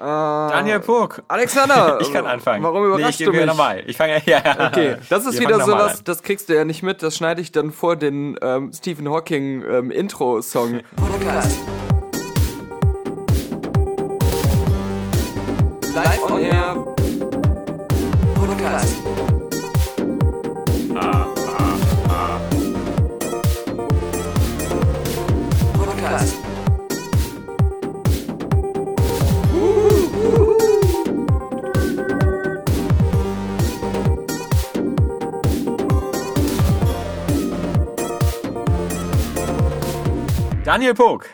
Daniel Pog. Alexander! Ich kann anfangen. Warum überrascht nee, ich du mich? normal. Ich fange ja. ja. Okay, das ist Wir wieder sowas, das kriegst du ja nicht mit, das schneide ich dann vor den ähm, Stephen Hawking ähm, Intro-Song. Podcast. Live on Air. Daniel Pog.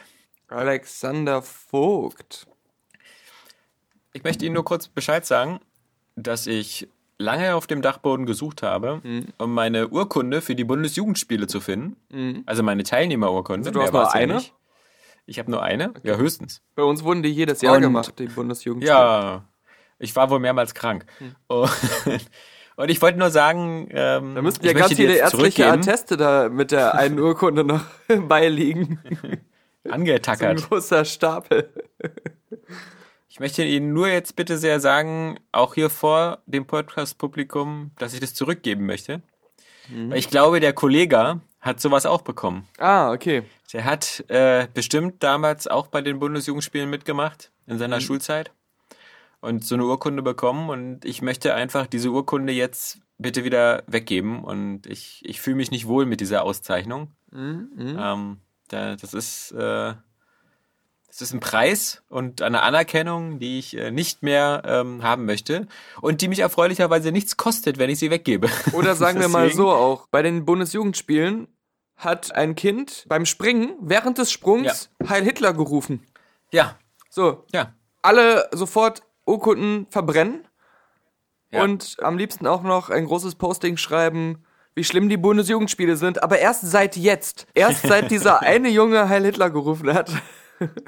Alexander Vogt. Ich möchte Ihnen nur kurz Bescheid sagen, dass ich lange auf dem Dachboden gesucht habe, Mhm. um meine Urkunde für die Bundesjugendspiele zu finden. Also meine Teilnehmerurkunde. Also du hast nur ja eine? nicht. Ich habe nur eine. Ja, höchstens. Bei uns wurden die jedes Jahr Und- gemacht, die Bundesjugend. Ja, ich war wohl mehrmals krank. Hm. Und, ich wollte nur sagen, ähm, Da müssten ja ganz viele ärztliche. Atteste da mit der einen Urkunde noch beiliegen. So ein angetackert. großer Stapel. Ich möchte Ihnen nur jetzt bitte sehr sagen, auch hier vor dem Podcast-Publikum, dass ich das zurückgeben möchte. Mhm. Weil ich glaube, der Kollege hat sowas auch bekommen. Ah, okay. Der hat äh, bestimmt damals auch bei den Bundesjugendspielen mitgemacht in Mhm. seiner Schulzeit und so eine Urkunde bekommen. Und ich möchte einfach diese Urkunde jetzt bitte wieder weggeben. Und ich, ich fühle mich nicht wohl mit dieser Auszeichnung. Mhm, Ähm, da, das ist äh, das ist ein Preis und eine Anerkennung, die ich äh, nicht mehr ähm, haben möchte und die mich erfreulicherweise nichts kostet, wenn ich sie weggebe. Oder sagen wir mal so auch, bei den Bundesjugendspielen hat ein Kind beim Springen während des Sprungs Heil Hitler gerufen. Ja, So, ja. alle sofort Urkunden verbrennen Ja. und am liebsten auch noch ein großes Posting schreiben, wie schlimm die Bundesjugendspiele sind, aber erst seit jetzt, erst seit dieser eine Junge Heil Hitler gerufen hat.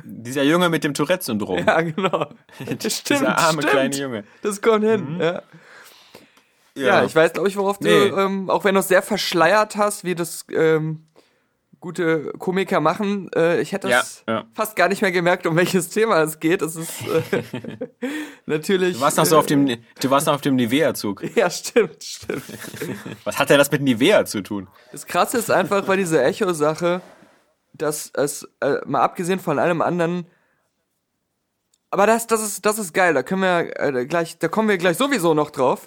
Dieser Junge mit dem Tourette-Syndrom. Ja, genau. stimmt, Dieser arme stimmt. kleine Junge. Mhm. Das kommt hin. Ja. Ja, ich weiß, glaube ich, worauf Nee. du, ähm, auch wenn du es sehr verschleiert hast, wie das ähm, gute Komiker machen, äh, ich hätte es Ja, ja. fast gar nicht mehr gemerkt, um welches Thema es geht. Es ist äh, natürlich. Du warst noch so auf dem, du warst noch auf dem Nivea-Zug. Äh, ja, stimmt, stimmt. Was hat denn das mit Nivea zu tun? Das Krasse ist einfach bei dieser Echo-Sache, dass es, äh, mal abgesehen von allem anderen, aber das, das ist, das ist geil. Da können wir äh, gleich, da kommen wir gleich sowieso noch drauf.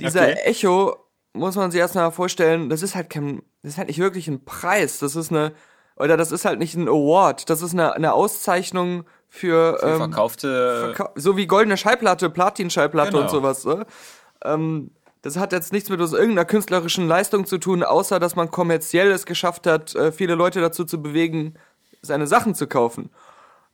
Dieser Okay. Echo muss man sich erstmal vorstellen. Das ist halt kein, das ist halt nicht wirklich ein Preis. Das ist eine, oder das ist halt nicht ein Award. Das ist eine, eine Auszeichnung für, ähm, Verkaufte. Verkau- so wie goldene Schallplatte, Platin-Schallplatte Genau. und sowas. Ne? Ähm, das hat jetzt nichts mit irgendeiner künstlerischen Leistung zu tun, außer dass man kommerziell es geschafft hat, äh, viele Leute dazu zu bewegen, seine Sachen zu kaufen.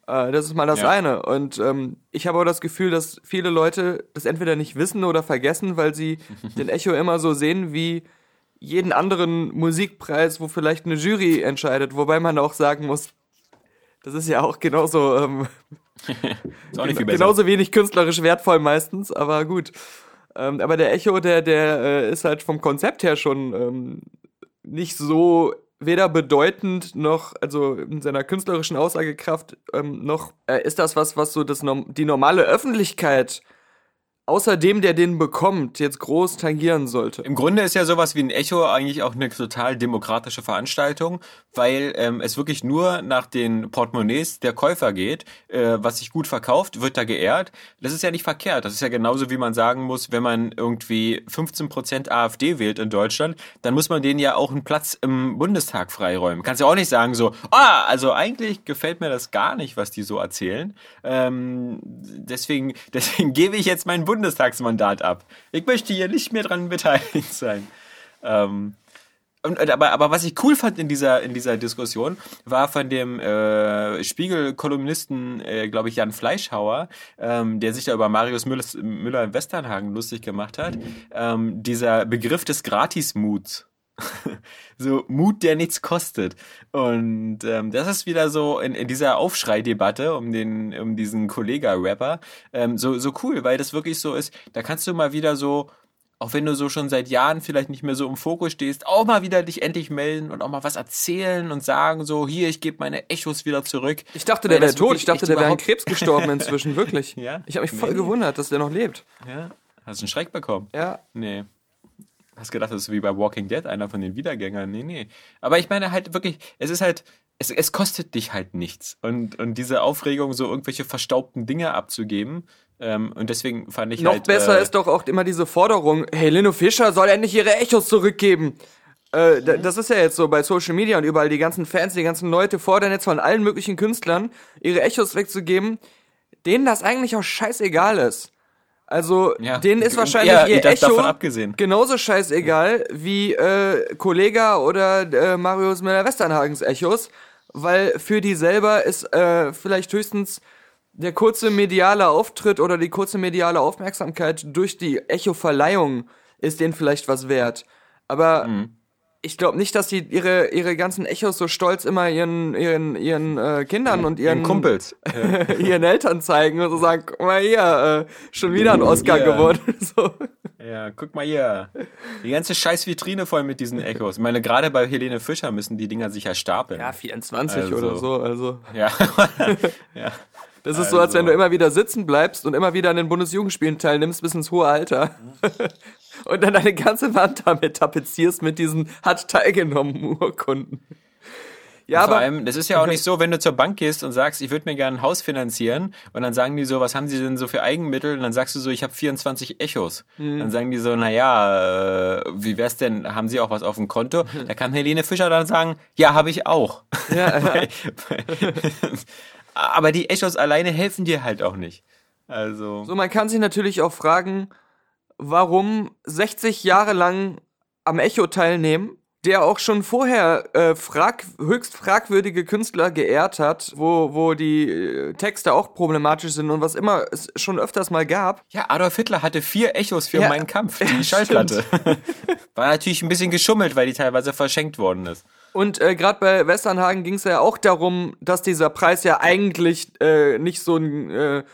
Äh, das ist mal das Ja. eine. Und ähm, ich habe aber das Gefühl, dass viele Leute das entweder nicht wissen oder vergessen, weil sie den Echo immer so sehen wie jeden anderen Musikpreis, wo vielleicht eine Jury entscheidet, wobei man auch sagen muss, das ist ja auch genauso ähm, ist auch genauso wenig künstlerisch wertvoll meistens, aber gut. Ähm, aber der Echo, der, der äh, ist halt vom Konzept her schon ähm, nicht so weder bedeutend noch, also in seiner künstlerischen Aussagekraft, ähm, noch äh, ist das was, was so das, die normale Öffentlichkeit außer dem, der den bekommt, jetzt groß tangieren sollte. Im Grunde ist ja sowas wie ein Echo eigentlich auch eine total demokratische Veranstaltung, weil ähm, es wirklich nur nach den Portemonnaies der Käufer geht. Äh, was sich gut verkauft, wird da geehrt. Das ist ja nicht verkehrt. Das ist ja genauso, wie man sagen muss, wenn man irgendwie 15% AfD wählt in Deutschland, dann muss man denen ja auch einen Platz im Bundestag freiräumen. Kannst ja auch nicht sagen so, ah, also eigentlich gefällt mir das gar nicht, was die so erzählen. Ähm, deswegen, deswegen gebe ich jetzt mein Bundestagsmandat ab. Ich möchte hier nicht mehr dran beteiligt sein. Ähm, und, aber, aber was ich cool fand in dieser, in dieser Diskussion, war von dem äh, Spiegel-Kolumnisten, äh, glaube ich, Jan Fleischhauer, ähm, der sich da über Marius Müller, Müller in Westernhagen lustig gemacht hat, ähm, dieser Begriff des Gratismuts. so Mut, der nichts kostet. Und ähm, das ist wieder so in, in dieser Aufschrei-Debatte um den, um diesen Kollega-Rapper, ähm, so, so cool, weil das wirklich so ist, da kannst du mal wieder so auch wenn du so schon seit Jahren vielleicht nicht mehr so im Fokus stehst, auch mal wieder dich endlich melden und auch mal was erzählen und sagen so, hier, ich gebe meine Echos wieder zurück. Ich dachte, der wäre tot. Ich dachte, der wäre an Krebs gestorben inzwischen, wirklich. ja? Ich habe mich voll nee. gewundert, dass der noch lebt. Ja. Hast du einen Schreck bekommen? Ja. Nee. Hast gedacht, das ist wie bei Walking Dead, einer von den Wiedergängern. Nee, nee. Aber ich meine halt wirklich, es ist halt, es, es kostet dich halt nichts. Und, und diese Aufregung, so irgendwelche verstaubten Dinge abzugeben, ähm, und deswegen fand ich Noch halt, besser äh, ist doch auch immer diese Forderung, hey, Lino Fischer soll endlich ihre Echos zurückgeben. Äh, mhm. Das ist ja jetzt so bei Social Media und überall die ganzen Fans, die ganzen Leute fordern jetzt von allen möglichen Künstlern, ihre Echos wegzugeben, denen das eigentlich auch scheißegal ist. Also, ja, denen ist wahrscheinlich ja, ihr Echo genauso scheißegal wie äh, Kollega oder äh, Marius Müller-Westernhagens Echos, weil für die selber ist äh, vielleicht höchstens der kurze mediale Auftritt oder die kurze mediale Aufmerksamkeit durch die Echo-Verleihung ist denen vielleicht was wert. Aber mhm ich glaube nicht, dass sie ihre, ihre ganzen Echos so stolz immer ihren, ihren, ihren äh, Kindern und ihren, ihren Kumpels, ihren Eltern zeigen und so sagen, guck mal hier, äh, schon wieder ein Oscar yeah. gewonnen. so. Ja, guck mal hier. Die ganze scheiß Vitrine voll mit diesen Echos. Ich meine, gerade bei Helene Fischer müssen die Dinger sich ja stapeln. Ja, 24 also. oder so, also. Ja. ja. Das ist also. so, als wenn du also. immer wieder sitzen bleibst und immer wieder an den Bundesjugendspielen teilnimmst bis ins hohe Alter. Und dann deine ganze Wand damit tapezierst mit diesen hat teilgenommen Urkunden. Ja, aber vor allem, das ist ja auch nicht so, wenn du zur Bank gehst und sagst, ich würde mir gerne ein Haus finanzieren und dann sagen die so, was haben sie denn so für Eigenmittel? Und dann sagst du so, ich habe 24 Echos. Mhm. Dann sagen die so, na ja, äh, wie wär's denn, haben sie auch was auf dem Konto? Da kann Helene Fischer dann sagen, ja, habe ich auch. Ja, ja. aber die Echos alleine helfen dir halt auch nicht. Also. So, man kann sich natürlich auch fragen, warum 60 Jahre lang am Echo teilnehmen, der auch schon vorher äh, frag, höchst fragwürdige Künstler geehrt hat, wo, wo die äh, Texte auch problematisch sind und was immer es schon öfters mal gab. Ja, Adolf Hitler hatte vier Echos für ja, meinen Kampf, die ja, Schallplatte. War natürlich ein bisschen geschummelt, weil die teilweise verschenkt worden ist. Und äh, gerade bei Westernhagen ging es ja auch darum, dass dieser Preis ja eigentlich äh, nicht so ein äh,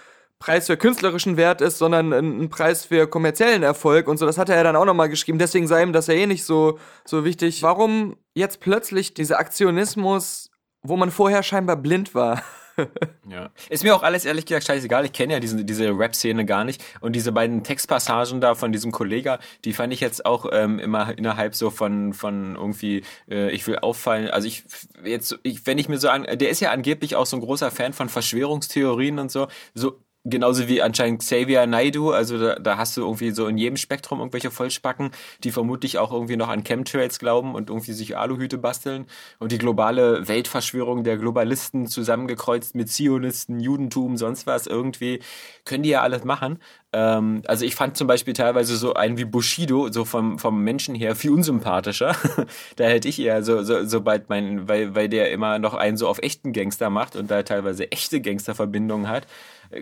Preis für künstlerischen Wert ist, sondern ein, Preis für kommerziellen Erfolg und so. Das hat er ja dann auch nochmal geschrieben. Deswegen sei ihm das ja eh nicht so, so wichtig. Warum jetzt plötzlich dieser Aktionismus, wo man vorher scheinbar blind war? ja. Ist mir auch alles ehrlich gesagt scheißegal. Ich kenne ja diese, diese Rap-Szene gar nicht. Und diese beiden Textpassagen da von diesem Kollega, die fand ich jetzt auch ähm, immer innerhalb so von, von irgendwie, äh, ich will auffallen. Also ich, jetzt, ich, wenn ich mir so an, der ist ja angeblich auch so ein großer Fan von Verschwörungstheorien und so. So, Genauso wie anscheinend Xavier Naidu, also da, da hast du irgendwie so in jedem Spektrum irgendwelche Vollspacken, die vermutlich auch irgendwie noch an Chemtrails glauben und irgendwie sich Aluhüte basteln und die globale Weltverschwörung der Globalisten zusammengekreuzt mit Zionisten, Judentum, sonst was irgendwie, können die ja alles machen. Ähm, also ich fand zum Beispiel teilweise so einen wie Bushido, so vom, vom Menschen her, viel unsympathischer. da hätte ich eher so, so, sobald mein, weil, weil der immer noch einen so auf echten Gangster macht und da teilweise echte Gangsterverbindungen hat.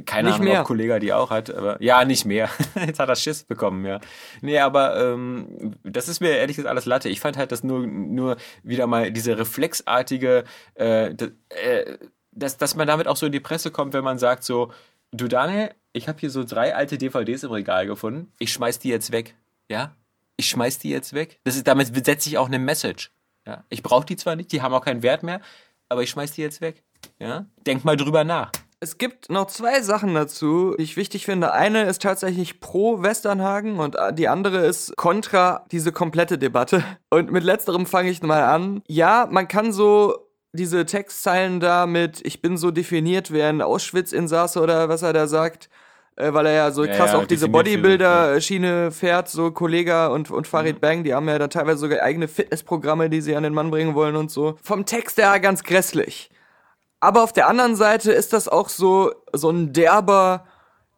Keine nicht Ahnung, mehr. ob Kollege die auch hat, aber ja, nicht mehr. Jetzt hat er Schiss bekommen, ja. Nee, aber ähm, das ist mir ehrlich gesagt alles Latte. Ich fand halt das nur, nur wieder mal diese reflexartige, äh, äh, dass, dass man damit auch so in die Presse kommt, wenn man sagt so, du Daniel, ich habe hier so drei alte DVDs im Regal gefunden, ich schmeiß die jetzt weg, ja? Ich schmeiß die jetzt weg. Das ist, damit setze ich auch eine Message. Ja? Ich brauche die zwar nicht, die haben auch keinen Wert mehr, aber ich schmeiß die jetzt weg. Ja? Denk mal drüber nach. Es gibt noch zwei Sachen dazu, die ich wichtig finde. Eine ist tatsächlich pro Westernhagen und die andere ist kontra diese komplette Debatte. Und mit letzterem fange ich mal an. Ja, man kann so diese Textzeilen da mit Ich bin so definiert wie ein Auschwitz-Insasse oder was er da sagt, äh, weil er ja so krass ja, auch diese Bodybuilder-Schiene fährt, so Kollega und, und Farid mhm. Bang, die haben ja da teilweise sogar eigene Fitnessprogramme, die sie an den Mann bringen wollen und so. Vom Text her ganz grässlich. Aber auf der anderen Seite ist das auch so, so ein derber,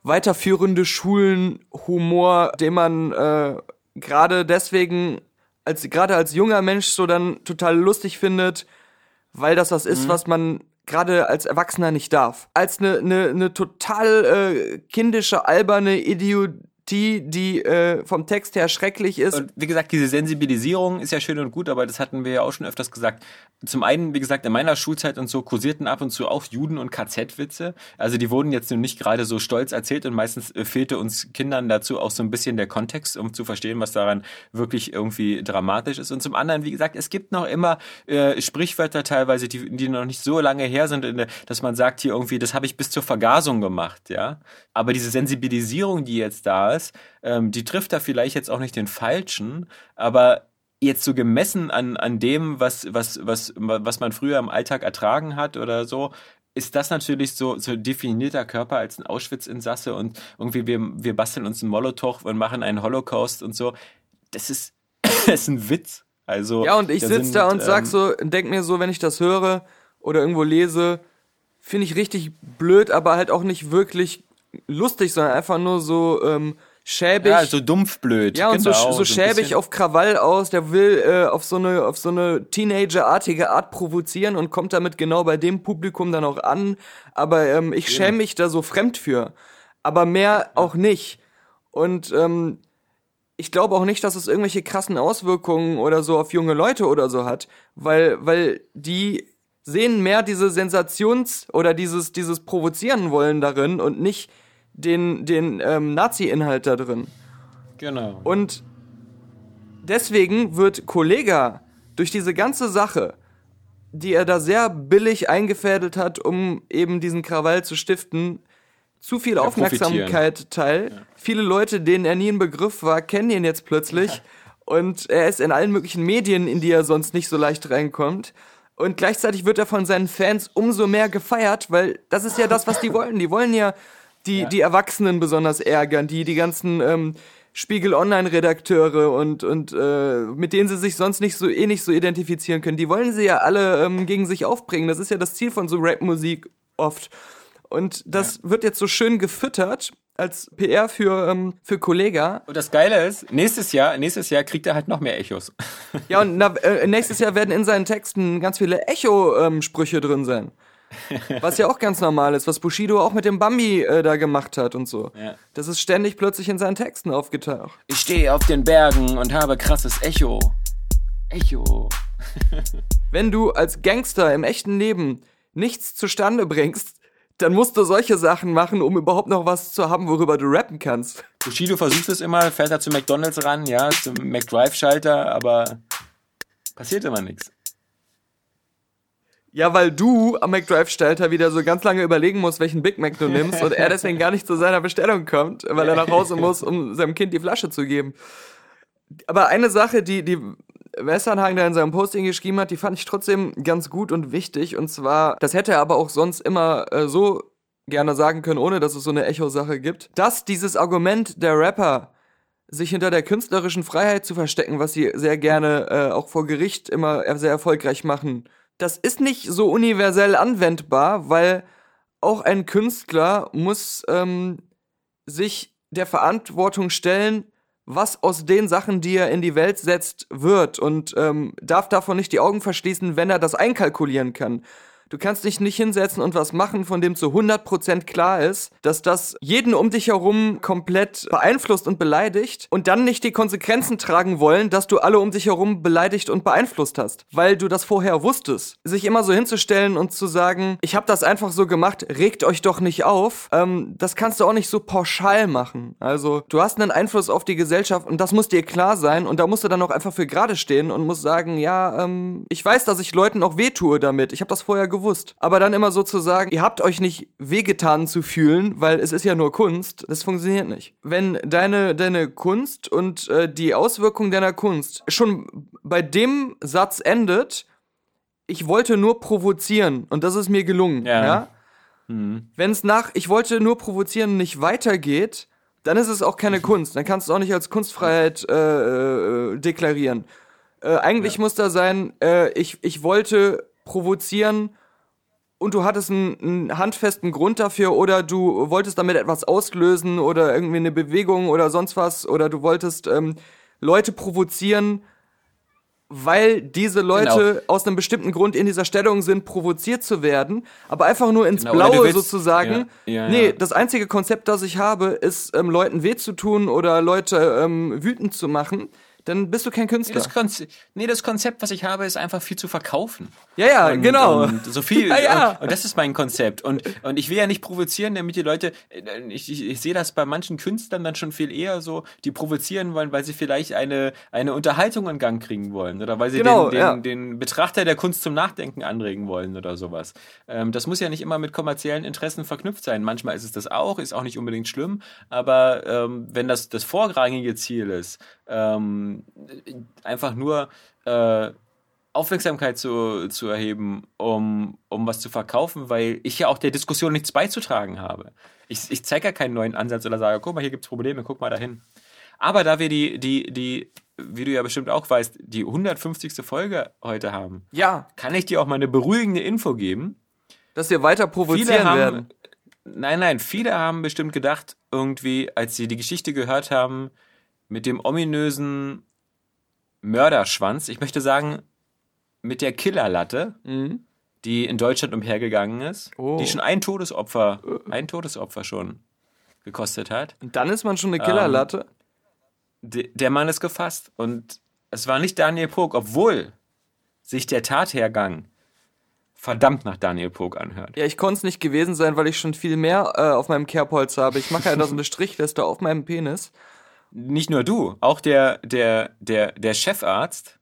weiterführende Schulen-Humor, den man äh, gerade deswegen, als gerade als junger Mensch so dann total lustig findet, weil das was ist, mhm. was man gerade als Erwachsener nicht darf. Als eine ne, ne total äh, kindische, alberne Idiot Travestie, die äh, vom Text her schrecklich ist. Und wie gesagt, diese Sensibilisierung ist ja schön und gut, aber das hatten wir ja auch schon öfters gesagt. Zum einen, wie gesagt, in meiner Schulzeit und so kursierten ab und zu auch Juden- und KZ-Witze. Also die wurden jetzt nicht gerade so stolz erzählt und meistens äh, fehlte uns Kindern dazu auch so ein bisschen der Kontext, um zu verstehen, was daran wirklich irgendwie dramatisch ist. Und zum anderen, wie gesagt, es gibt noch immer äh, Sprichwörter teilweise, die, die noch nicht so lange her sind, dass man sagt hier irgendwie, das habe ich bis zur Vergasung gemacht, ja. Aber diese Sensibilisierung, die jetzt da ist, ähm, die trifft da vielleicht jetzt auch nicht den Falschen, aber jetzt so gemessen an, an dem, was, was, was, was man früher im Alltag ertragen hat oder so, ist das natürlich so, so definierter Körper als ein Auschwitz-Insasse und irgendwie wir, wir basteln uns einen Molotow und machen einen Holocaust und so. Das ist, das ist ein Witz. Also, ja, und ich sitze da und sag ähm, so, denk mir so, wenn ich das höre oder irgendwo lese, finde ich richtig blöd, aber halt auch nicht wirklich lustig, sondern einfach nur so ähm, schäbig. Ja, so dumpfblöd. Ja, und genau, so, so schäbig auf Krawall aus. Der will äh, auf so eine auf so eine Teenager-artige Art provozieren und kommt damit genau bei dem Publikum dann auch an. Aber ähm, ich schäme mich da so fremd für. Aber mehr auch nicht. Und ähm, ich glaube auch nicht, dass es irgendwelche krassen Auswirkungen oder so auf junge Leute oder so hat, weil weil die sehen mehr diese Sensations- oder dieses, dieses Provozieren wollen darin und nicht den, den ähm, Nazi-Inhalt da drin. Genau. Und deswegen wird Kollega durch diese ganze Sache, die er da sehr billig eingefädelt hat, um eben diesen Krawall zu stiften, zu viel ja, Aufmerksamkeit teil. Ja. Viele Leute, denen er nie ein Begriff war, kennen ihn jetzt plötzlich. Ja. Und er ist in allen möglichen Medien, in die er sonst nicht so leicht reinkommt. Und gleichzeitig wird er von seinen Fans umso mehr gefeiert, weil das ist ja das, was die wollen. Die wollen ja die, ja. die Erwachsenen besonders ärgern, die, die ganzen ähm, Spiegel Online-Redakteure und, und äh, mit denen sie sich sonst nicht so eh nicht so identifizieren können. Die wollen sie ja alle ähm, gegen sich aufbringen. Das ist ja das Ziel von so Rap-Musik oft. Und das ja. wird jetzt so schön gefüttert als PR für, ähm, für Kollega. Und das Geile ist, nächstes Jahr, nächstes Jahr kriegt er halt noch mehr Echos. Ja, und na, äh, nächstes Jahr werden in seinen Texten ganz viele Echo-Sprüche ähm, drin sein. Was ja auch ganz normal ist, was Bushido auch mit dem Bambi äh, da gemacht hat und so. Ja. Das ist ständig plötzlich in seinen Texten aufgetaucht. Ich stehe auf den Bergen und habe krasses Echo. Echo. Wenn du als Gangster im echten Leben nichts zustande bringst, dann musst du solche Sachen machen, um überhaupt noch was zu haben, worüber du rappen kannst. Bushido versucht es immer, fährt er zu McDonalds ran, ja, zum McDrive-Schalter, aber passiert immer nichts. Ja, weil du am McDrive-Schalter wieder so ganz lange überlegen musst, welchen Big Mac du nimmst und er deswegen gar nicht zu seiner Bestellung kommt, weil er nach Hause muss, um seinem Kind die Flasche zu geben. Aber eine Sache, die, die Westernhagen da in seinem Posting geschrieben hat, die fand ich trotzdem ganz gut und wichtig. Und zwar, das hätte er aber auch sonst immer äh, so gerne sagen können, ohne dass es so eine Echo-Sache gibt, dass dieses Argument der Rapper, sich hinter der künstlerischen Freiheit zu verstecken, was sie sehr gerne äh, auch vor Gericht immer sehr erfolgreich machen, das ist nicht so universell anwendbar, weil auch ein Künstler muss ähm, sich der Verantwortung stellen, was aus den Sachen, die er in die Welt setzt, wird und ähm, darf davon nicht die Augen verschließen, wenn er das einkalkulieren kann. Du kannst dich nicht hinsetzen und was machen, von dem zu 100% klar ist, dass das jeden um dich herum komplett beeinflusst und beleidigt und dann nicht die Konsequenzen tragen wollen, dass du alle um dich herum beleidigt und beeinflusst hast, weil du das vorher wusstest. Sich immer so hinzustellen und zu sagen, ich habe das einfach so gemacht, regt euch doch nicht auf, ähm, das kannst du auch nicht so pauschal machen. Also du hast einen Einfluss auf die Gesellschaft und das muss dir klar sein und da musst du dann auch einfach für gerade stehen und musst sagen, ja, ähm, ich weiß, dass ich Leuten auch wehtue damit. Ich habe das vorher gewusst gewusst. Aber dann immer so zu sagen, ihr habt euch nicht wehgetan zu fühlen, weil es ist ja nur Kunst, das funktioniert nicht. Wenn deine, deine Kunst und äh, die Auswirkung deiner Kunst schon bei dem Satz endet, ich wollte nur provozieren und das ist mir gelungen, ja? ja? Mhm. Wenn es nach, ich wollte nur provozieren nicht weitergeht, dann ist es auch keine Kunst. Dann kannst du es auch nicht als Kunstfreiheit äh, äh, deklarieren. Äh, eigentlich ja. muss da sein, äh, ich, ich wollte provozieren und du hattest einen, einen, handfesten Grund dafür oder du wolltest damit etwas auslösen oder irgendwie eine Bewegung oder sonst was oder du wolltest ähm, Leute provozieren weil diese Leute genau. aus einem bestimmten Grund in dieser Stellung sind, provoziert zu werden, aber einfach nur ins genau, Blaue willst, sozusagen. Ja, ja, nee, ja. das einzige Konzept, das ich habe, ist, ähm, Leuten weh zu tun oder Leute ähm, wütend zu machen dann bist du kein Künstler. Nee das, Konzept, nee, das Konzept, was ich habe, ist einfach viel zu verkaufen. Ja, ja, und, genau. Und so viel. ja, ja. Und, und, das ist mein Konzept. Und, und ich will ja nicht provozieren, damit die Leute, ich, ich, ich sehe das bei manchen Künstlern dann schon viel eher so, die provozieren wollen, weil sie vielleicht eine, eine Unterhaltung in Gang kriegen wollen oder weil sie genau, den, den, ja. den Betrachter der Kunst zum Nachdenken anregen wollen oder sowas. Ähm, das muss ja nicht immer mit kommerziellen Interessen verknüpft sein. Manchmal ist es das auch, ist auch nicht unbedingt schlimm, aber ähm, wenn das das vorrangige Ziel ist, ähm, einfach nur äh, Aufmerksamkeit zu, zu erheben, um, um was zu verkaufen, weil ich ja auch der Diskussion nichts beizutragen habe. Ich, ich zeige ja keinen neuen Ansatz oder sage, guck mal, hier gibt es Probleme, guck mal dahin. Aber da wir die, die, die, wie du ja bestimmt auch weißt, die 150. Folge heute haben, ja. kann ich dir auch mal eine beruhigende Info geben. Dass wir weiter provozieren haben, werden. Nein, nein, viele haben bestimmt gedacht, irgendwie, als sie die Geschichte gehört haben, mit dem ominösen Mörderschwanz, ich möchte sagen, mit der Killerlatte, mhm. die in Deutschland umhergegangen ist, oh. die schon ein Todesopfer, ein Todesopfer schon gekostet hat. Und dann ist man schon eine Killerlatte? Ähm, der Mann ist gefasst und es war nicht Daniel Pog, obwohl sich der Tathergang verdammt nach Daniel Pog anhört. Ja, ich konnte es nicht gewesen sein, weil ich schon viel mehr äh, auf meinem Kerbholz habe. Ich mache ja da so eine Strichliste auf meinem Penis nicht nur du, auch der, der, der, der Chefarzt,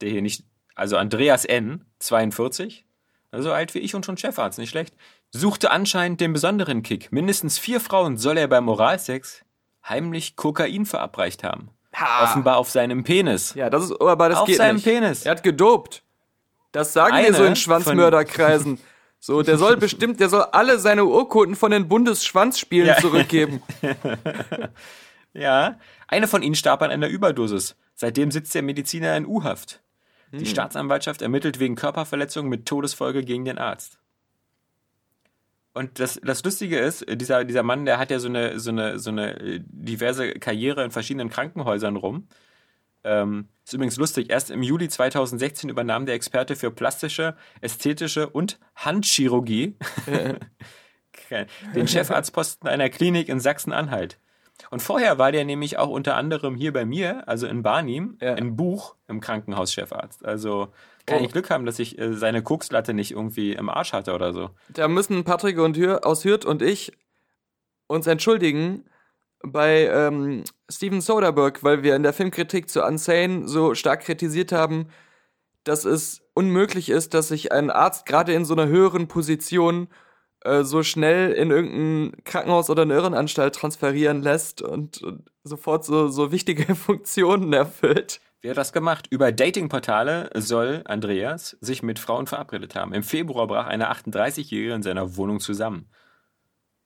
der hier nicht, also Andreas N., 42, also alt wie ich und schon Chefarzt, nicht schlecht, suchte anscheinend den besonderen Kick. Mindestens vier Frauen soll er beim Moralsex heimlich Kokain verabreicht haben. Ha. Offenbar auf seinem Penis. Ja, das ist, aber das auf geht seinem nicht. Penis. Er hat gedopt. Das sagen Eine wir so in Schwanzmörderkreisen. So, der soll bestimmt, der soll alle seine Urkunden von den Bundesschwanzspielen ja. zurückgeben. Ja, eine von ihnen starb an einer Überdosis. Seitdem sitzt der Mediziner in U-Haft. Die hm. Staatsanwaltschaft ermittelt wegen Körperverletzung mit Todesfolge gegen den Arzt. Und das, das Lustige ist, dieser, dieser Mann, der hat ja so eine, so eine, so eine äh, diverse Karriere in verschiedenen Krankenhäusern rum. Ähm, ist übrigens lustig, erst im Juli 2016 übernahm der Experte für plastische, ästhetische und Handchirurgie den Chefarztposten einer Klinik in Sachsen-Anhalt. Und vorher war der nämlich auch unter anderem hier bei mir, also in Barnim, ja. ein Buch im Krankenhauschefarzt. Also kann oh. ich Glück haben, dass ich äh, seine Kokslatte nicht irgendwie im Arsch hatte oder so. Da müssen Patrick und Hür, aus Hürth und ich uns entschuldigen bei ähm, Steven Soderbergh, weil wir in der Filmkritik zu Unsane so stark kritisiert haben, dass es unmöglich ist, dass sich ein Arzt gerade in so einer höheren Position äh, so schnell in irgendein Krankenhaus oder eine Irrenanstalt transferieren lässt und, und sofort so, so wichtige Funktionen erfüllt. Wie hat das gemacht? Über Datingportale soll Andreas sich mit Frauen verabredet haben. Im Februar brach eine 38-Jährige in seiner Wohnung zusammen.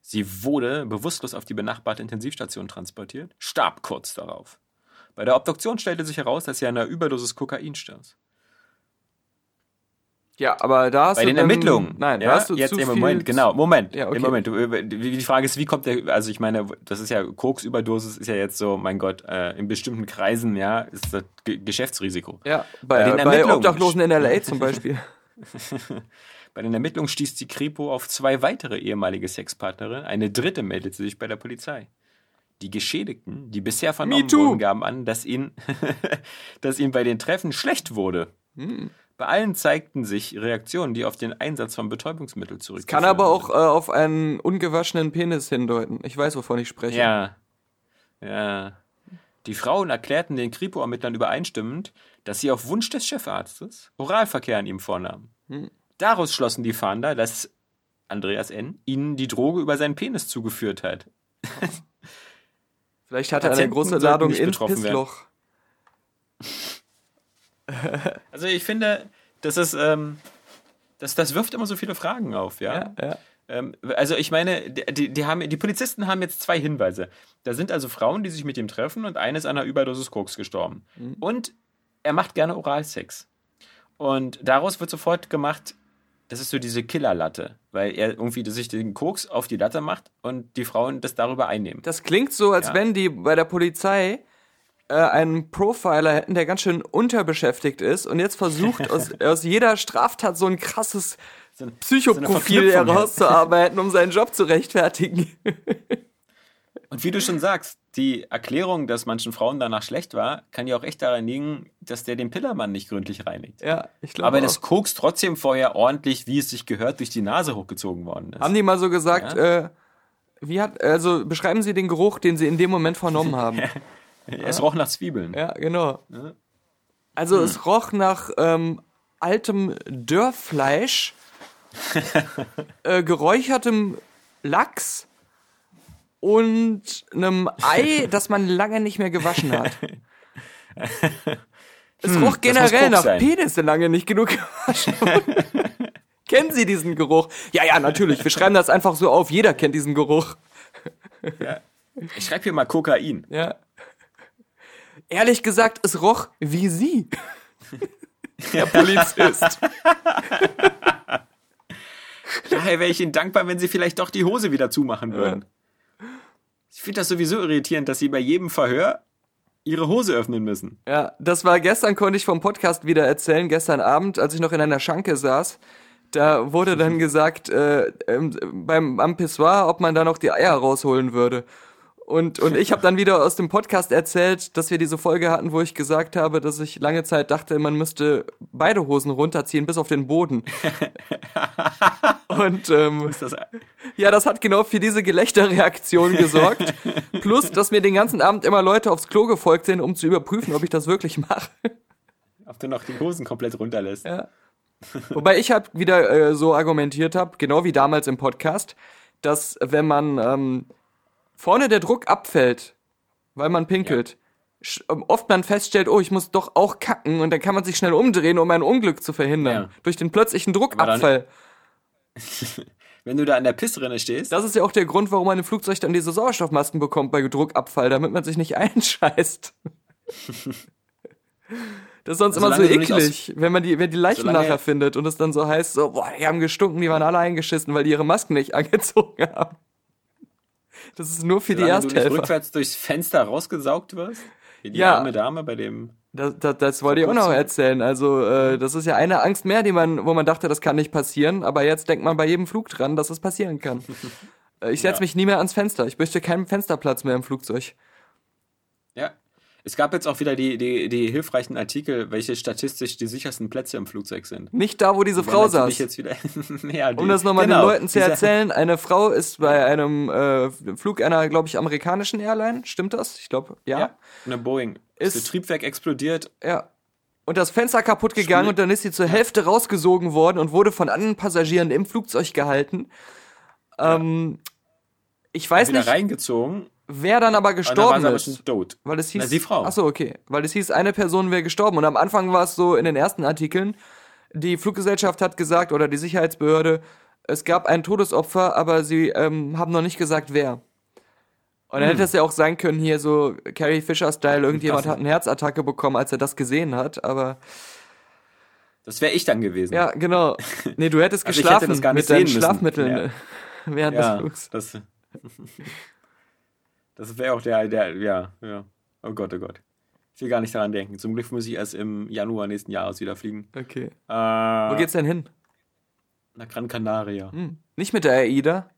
Sie wurde bewusstlos auf die benachbarte Intensivstation transportiert, starb kurz darauf. Bei der Obduktion stellte sich heraus, dass sie an einer Überdosis Kokain starb. Ja, aber da hast Bei du den dann, Ermittlungen. Nein, ja, da hast du jetzt zu im Moment, genau, Moment, ja, okay. im Moment. Die Frage ist, wie kommt der, also ich meine, das ist ja, Koksüberdosis ist ja jetzt so, mein Gott, äh, in bestimmten Kreisen, ja, ist das G Geschäftsrisiko. Ja, bei, bei, den bei Obdachlosen in L.A. zum Beispiel. bei den Ermittlungen stieß die Kripo auf zwei weitere ehemalige Sexpartnerinnen, eine dritte meldete sich bei der Polizei. Die Geschädigten, die bisher vernommen wurden, gaben an, dass ihnen, dass ihnen bei den Treffen schlecht wurde. Hm. Bei allen zeigten sich Reaktionen, die auf den Einsatz von Betäubungsmitteln zurückgehen. Kann aber auch äh, auf einen ungewaschenen Penis hindeuten. Ich weiß, wovon ich spreche. Ja. Ja. Die Frauen erklärten den Kripo-Ermittlern übereinstimmend, dass sie auf Wunsch des Chefarztes Oralverkehr an ihm vornahmen. Hm. Daraus schlossen die Fahnder, dass Andreas N. ihnen die Droge über seinen Penis zugeführt hat. Vielleicht hat er eine große Ladung ins Pissloch. also ich finde, das ist, ähm, das, das wirft immer so viele Fragen auf, ja. ja, ja. Ähm, also ich meine, die, die, haben, die Polizisten haben jetzt zwei Hinweise. Da sind also Frauen, die sich mit ihm treffen und eine ist an einer Überdosis Koks gestorben. Mhm. Und er macht gerne Oralsex. Und daraus wird sofort gemacht, das ist so diese Killerlatte, weil er irgendwie sich den Koks auf die Latte macht und die Frauen das darüber einnehmen. Das klingt so, als ja. wenn die bei der Polizei äh, einen Profiler hätten, der ganz schön unterbeschäftigt ist und jetzt versucht, aus, aus jeder Straftat so ein krasses So ein- Psychoprofil so herauszuarbeiten, um seinen Job zu rechtfertigen. Und wie du schon sagst, die Erklärung, dass manchen Frauen danach schlecht war, kann ja auch echt daran liegen, dass der den Pillermann nicht gründlich reinigt. ja, ich glaube. Aber das auch. Koks trotzdem vorher ordentlich, wie es sich gehört, durch die Nase hochgezogen worden ist. Haben die mal so gesagt, äh, wie hat, also beschreiben Sie den Geruch, den Sie in dem Moment vernommen haben. Es roch nach Zwiebeln. Ja, genau. Also es roch nach ähm, altem Dörrfleisch, äh, geräuchertem Lachs und einem Ei, das man lange nicht mehr gewaschen hat. Es roch muss generell nach sein. Penis, der lange nicht genug gewaschen wurde. Kennen Sie diesen Geruch? Ja, ja, natürlich. Wir schreiben das einfach so auf. Jeder kennt diesen Geruch. Ich schreibe hier mal Kokain. Ja. Ehrlich gesagt, es roch wie Sie. Der Polizist. Daher wäre ich Ihnen dankbar, wenn Sie vielleicht doch die Hose wieder zumachen würden. Ich finde das sowieso irritierend, dass Sie bei jedem Verhör Ihre Hose öffnen müssen. Ja, das war gestern, konnte ich vom Podcast wieder erzählen, gestern Abend, als ich noch in einer Schanke saß. Da wurde dann gesagt, äh, ähm, beim am Pissoir, ob man da noch die Eier rausholen würde. Und, und ich habe dann wieder aus dem Podcast erzählt, dass wir diese Folge hatten, wo ich gesagt habe, dass ich lange Zeit dachte, man müsste beide Hosen runterziehen bis auf den Boden. Und ähm, das, ja, das hat genau für diese Gelächterreaktion gesorgt. Plus, dass mir den ganzen Abend immer Leute aufs Klo gefolgt sind, um zu überprüfen, ob ich das wirklich mache. ob du noch die Hosen komplett runterlässt. Ja. Wobei ich halt wieder äh, so argumentiert habe, genau wie damals im Podcast, dass wenn man ähm, vorne der Druck abfällt, weil man pinkelt, sch- ähm, oft man feststellt, oh, ich muss doch auch kacken und dann kann man sich schnell umdrehen, um ein Unglück zu verhindern. Ja. Durch den plötzlichen dann- Druckabfall. Wenn du da an der Pissrinne stehst, Das ist ja auch der Grund, warum man im Flugzeug dann diese Sauerstoffmasken bekommt bei Druckabfall, damit man sich nicht einscheißt. Das ist sonst immer so Solange du nicht eklig, wenn man die, wenn die Leichen nachher findet und es dann so heißt, so, boah, die haben gestunken, die waren alle eingeschissen, weil die ihre Masken nicht angezogen haben. Das ist nur für die solange du nicht Ersthelfer. rückwärts durchs Fenster rausgesaugt wirst. Wie die Ja. arme Dame bei dem. Das, das, das wollte ich auch noch erzählen. Also, äh, das ist ja eine Angst mehr, die man, wo man dachte, das kann nicht passieren, aber jetzt denkt man bei jedem Flug dran, dass es passieren kann. Äh, ich setze Ja. mich nie mehr ans Fenster. Ich möchte keinen Fensterplatz mehr im Flugzeug. Ja. Es gab jetzt auch wieder die, die, die hilfreichen Artikel, welche statistisch die sichersten Plätze im Flugzeug sind. Nicht da, wo diese Die Frau saß. Jetzt wieder, ja, die, Um das nochmal genau, den Leuten zu erzählen, eine Frau ist bei einem äh, Flug einer, glaube ich, amerikanischen Airline, stimmt das? Ich glaube, ja. Ja, eine Boeing. Ist- das Triebwerk explodiert. ja. Und das Fenster kaputt gegangen Spiel- und dann ist sie zur Hälfte rausgesogen worden und wurde von anderen Passagieren im Flugzeug gehalten. Ähm, ich weiß wieder nicht, reingezogen. Wer dann aber dann gestorben aber ist. tot. Weil es hieß, Na, die Frau. Ach so, okay. Weil es hieß, eine Person wäre gestorben. Und am Anfang war es so in den ersten Artikeln, die Fluggesellschaft hat gesagt, oder die Sicherheitsbehörde, es gab ein Todesopfer, aber sie ähm, haben noch nicht gesagt, wer. Und dann hätte es ja auch sein können, hier so Carrie Fisher-Style, irgendjemand Das- hat eine Herzattacke bekommen, als er das gesehen hat, aber Das wäre ich dann gewesen. ja, genau. Nee, du hättest Also hätte geschlafen nicht mit deinen. Schlafmitteln Ja. äh, während ja des Flugs. das, das wäre auch der, der, ja, ja. Oh Gott, oh Gott. Ich will gar nicht daran denken. Zum Glück muss ich erst im Januar nächsten Jahres wieder fliegen. Okay. Äh, Wo geht's denn hin? Nach Gran Canaria. Hm. Nicht mit der AIDA?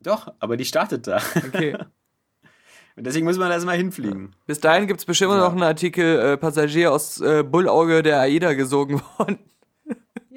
Doch, aber die startet da. Okay. Und deswegen muss man da erstmal hinfliegen. Bis dahin gibt's bestimmt Ja. noch einen Artikel, äh, Passagier aus äh, Bullauge der AIDA gesogen worden.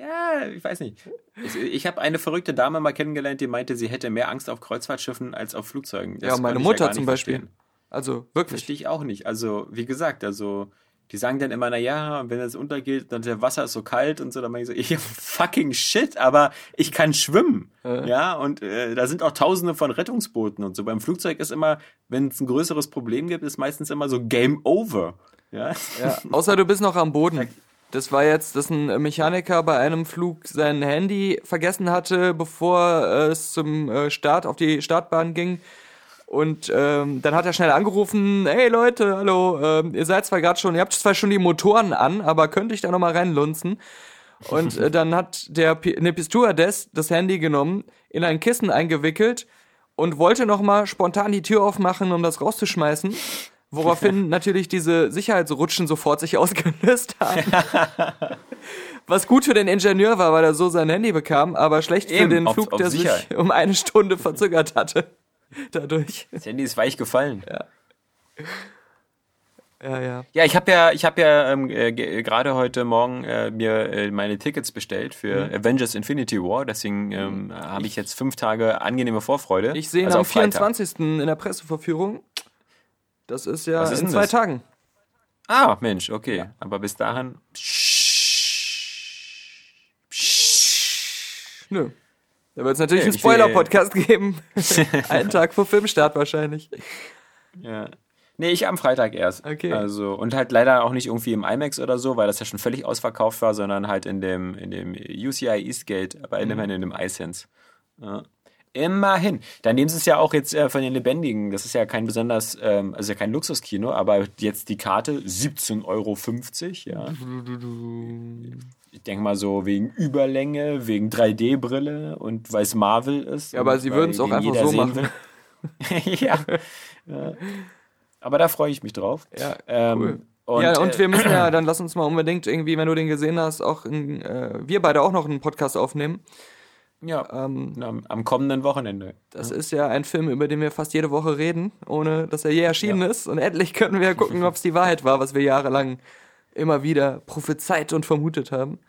Ja, ich weiß nicht. Ich, ich habe eine verrückte Dame mal kennengelernt, die meinte, sie hätte mehr Angst auf Kreuzfahrtschiffen als auf Flugzeugen. Das ja, meine Mutter gar zum Beispiel. verstehen. Also wirklich. Verstehe ich auch nicht. Also, wie gesagt, also, die sagen dann immer, na ja, wenn es untergeht, dann der Wasser ist so kalt und so, dann meine ich so, ich fucking shit, aber ich kann schwimmen. Äh. Ja, und äh, da sind auch tausende von Rettungsbooten und so. Beim Flugzeug ist immer, wenn es ein größeres Problem gibt, ist meistens immer so Game Over. Ja, Ja, außer du bist noch am Boden. Das war jetzt, dass ein Mechaniker bei einem Flug sein Handy vergessen hatte, bevor äh, es zum äh, Start auf die Startbahn ging. Und ähm, dann hat er schnell angerufen, hey Leute, hallo, ähm, ihr seid zwar gerade schon, ihr habt zwar schon die Motoren an, aber könnt ich da nochmal reinlunzen? Und äh, dann hat der Pi- ne, Stewardess das Handy genommen, in ein Kissen eingewickelt und wollte nochmal spontan die Tür aufmachen, um das rauszuschmeißen. Woraufhin natürlich diese Sicherheitsrutschen sofort sich ausgelöst haben. Was gut für den Ingenieur war, weil er so sein Handy bekam, aber schlecht Eben, für den auf- Flug, auf der Sicherheit. sich um eine Stunde verzögert hatte. Dadurch. Das Handy ist weich gefallen. Ja, ja. Ja, ich habe ja, ich habe ja ähm, äh, ge- gerade heute Morgen äh, mir äh, meine Tickets bestellt für Mhm. Avengers Infinity War. Deswegen ähm, habe ich jetzt fünf Tage angenehme Vorfreude. Ich sehe ihn Also am auf Freitag. 24. in der Presseverführung. Das ist ja ist in zwei das? Tagen. Ah, Mensch, okay. Aber bis dahin. Nö. Da wird es natürlich Nee, einen Spoiler-Podcast geben. Einen Tag vor Filmstart wahrscheinlich. Ja. Nee, ich am Freitag erst. Okay. Also, und halt leider auch nicht irgendwie im IMAX oder so, weil das ja schon völlig ausverkauft war, sondern halt in dem, in dem UCI Eastgate, aber Mhm. immerhin in dem iSense. Ja. Immerhin. Dann nehmen sie es ja auch jetzt äh, von den Lebendigen. Das ist ja kein besonders, ähm, also ja kein Luxuskino, aber jetzt die Karte 17,50 Euro, ja. Ich denke mal so wegen Überlänge, wegen 3D-Brille und weil es Marvel ist. Ja, aber sie würden es auch einfach so machen. ja. ja. Aber da freue ich mich drauf. Ja, Ähm, cool. Und, ja, und äh, wir müssen ja, dann lass uns mal unbedingt irgendwie, wenn du den gesehen hast, auch in, äh, wir beide auch noch einen Podcast aufnehmen. Ja, Ähm, am, am kommenden Wochenende. das ist ja ein Film, über den wir fast jede Woche reden, ohne dass er je erschienen ist. Und endlich können wir gucken, ob es die Wahrheit war, was wir jahrelang immer wieder prophezeit und vermutet haben.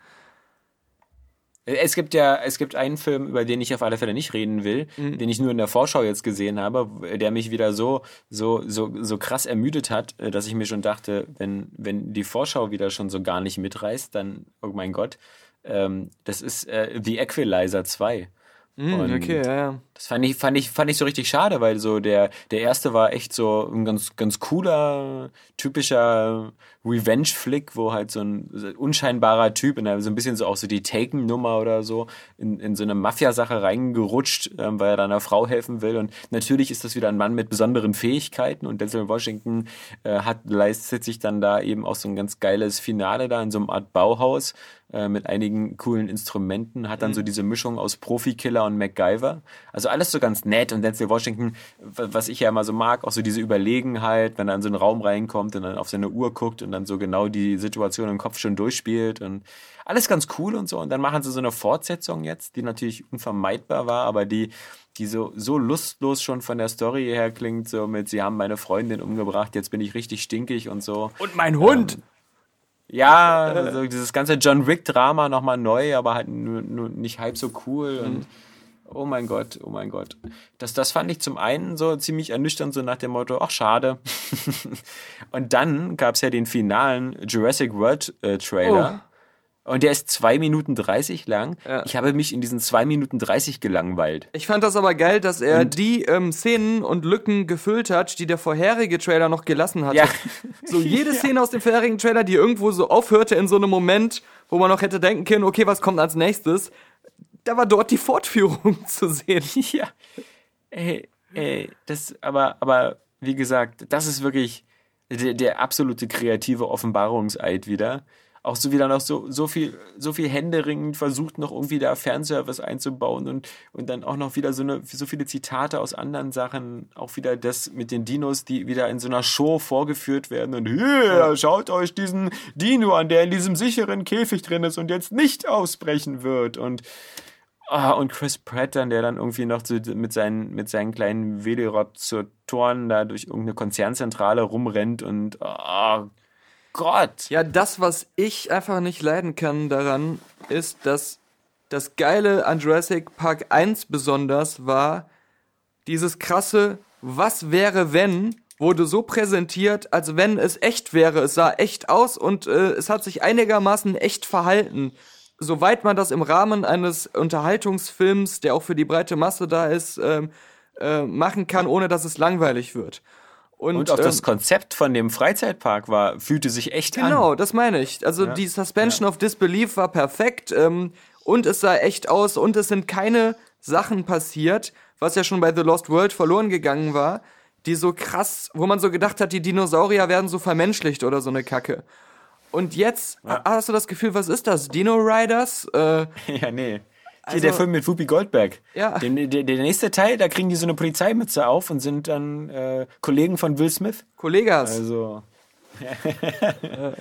Es gibt ja, es gibt einen Film, über den ich auf alle Fälle nicht reden will, Mhm. den ich nur in der Vorschau jetzt gesehen habe, der mich wieder so, so, so, so krass ermüdet hat, äh, dass ich mir schon dachte, wenn, wenn die Vorschau wieder schon so gar nicht mitreißt, dann, oh mein Gott, ähm, das ist äh, The Equalizer 2. Mhm, Und okay, ja, ja. Das fand ich, fand ich, fand ich so richtig schade, weil so der, der erste war echt so ein ganz, ganz cooler, typischer Revenge-Flick, wo halt so ein unscheinbarer Typ, in so ein bisschen so auch so die Taken-Nummer oder so, in, in so eine Mafia-Sache reingerutscht, ähm, weil er da einer Frau helfen will. Und natürlich ist das wieder ein Mann mit besonderen Fähigkeiten und Denzel Washington äh, hat, leistet sich dann da eben auch so ein ganz geiles Finale da in so einem Art Bauhaus äh, mit einigen coolen Instrumenten, hat dann so diese Mischung aus Profikiller und MacGyver. Also alles so ganz nett und Denzel Washington, wa- was ich ja immer so mag, auch so diese Überlegenheit, wenn er in so einen Raum reinkommt und dann auf seine Uhr guckt und dann so genau die Situation im Kopf schon durchspielt und alles ganz cool und so. Und dann machen sie so eine Fortsetzung jetzt, die natürlich unvermeidbar war, aber die, die so, so lustlos schon von der Story her klingt, so mit, sie haben meine Freundin umgebracht, jetzt bin ich richtig stinkig und so. Und mein Hund! Ja, also dieses ganze John Wick-Drama nochmal neu, aber halt nur, nur nicht halb so cool und oh mein Gott, oh mein Gott. Das, das fand ich zum einen so ziemlich ernüchternd, so nach dem Motto, ach schade. und dann gab's ja den finalen Jurassic World äh, Trailer. Und der ist zwei Minuten 30 lang. Ja. Ich habe mich in diesen zwei Minuten 30 gelangweilt. Ich fand das aber geil, dass er die ähm, Szenen und Lücken gefüllt hat, die der vorherige Trailer noch gelassen hatte. Ja. So jede Szene aus dem vorherigen Trailer, die irgendwo so aufhörte in so einem Moment, wo man noch hätte denken können, okay, was kommt als nächstes? Da war dort die Fortführung zu sehen. Ja. Ey, ey, das, aber, aber, wie gesagt, das ist wirklich der, der absolute kreative Offenbarungseid wieder. Auch so wieder noch so, so viel, so viel händeringend versucht, noch irgendwie da Fanservice einzubauen und, und dann auch noch wieder so eine, so viele Zitate aus anderen Sachen. Auch wieder das mit den Dinos, die wieder in so einer Show vorgeführt werden und hier, schaut euch diesen Dino an, der in diesem sicheren Käfig drin ist und jetzt nicht ausbrechen wird und, Ah, und Chris Pratt dann, der dann irgendwie noch so mit seinen, mit seinen kleinen Velociraptoren da durch irgendeine Konzernzentrale rumrennt und oh Gott. Ja, das, was ich einfach nicht leiden kann daran, ist, dass das Geile an Jurassic Park 1 besonders war, dieses krasse, was wäre wenn, wurde so präsentiert, als wenn es echt wäre. Es sah echt aus und äh, es hat sich einigermaßen echt verhalten. Soweit man das im Rahmen eines Unterhaltungsfilms, der auch für die breite Masse da ist, ähm, äh, machen kann, ohne dass es langweilig wird. Und auch ähm, das Konzept von dem Freizeitpark war, fühlte sich echt an. Genau, das meine ich. Also die Suspension of Disbelief war perfekt ähm, und es sah echt aus und es sind keine Sachen passiert, was ja schon bei The Lost World verloren gegangen war, die so krass, wo man so gedacht hat, die Dinosaurier werden so vermenschlicht oder so eine Kacke. Und jetzt ha- hast du das Gefühl, was ist das? Dino Riders? Äh, Ja, nee. Hier der Also- Film mit Whoopi Goldberg. Ja. Den, der, der nächste Teil, da kriegen die so eine Polizeimütze auf und sind dann äh, Kollegen von Will Smith. Kollegas. Also,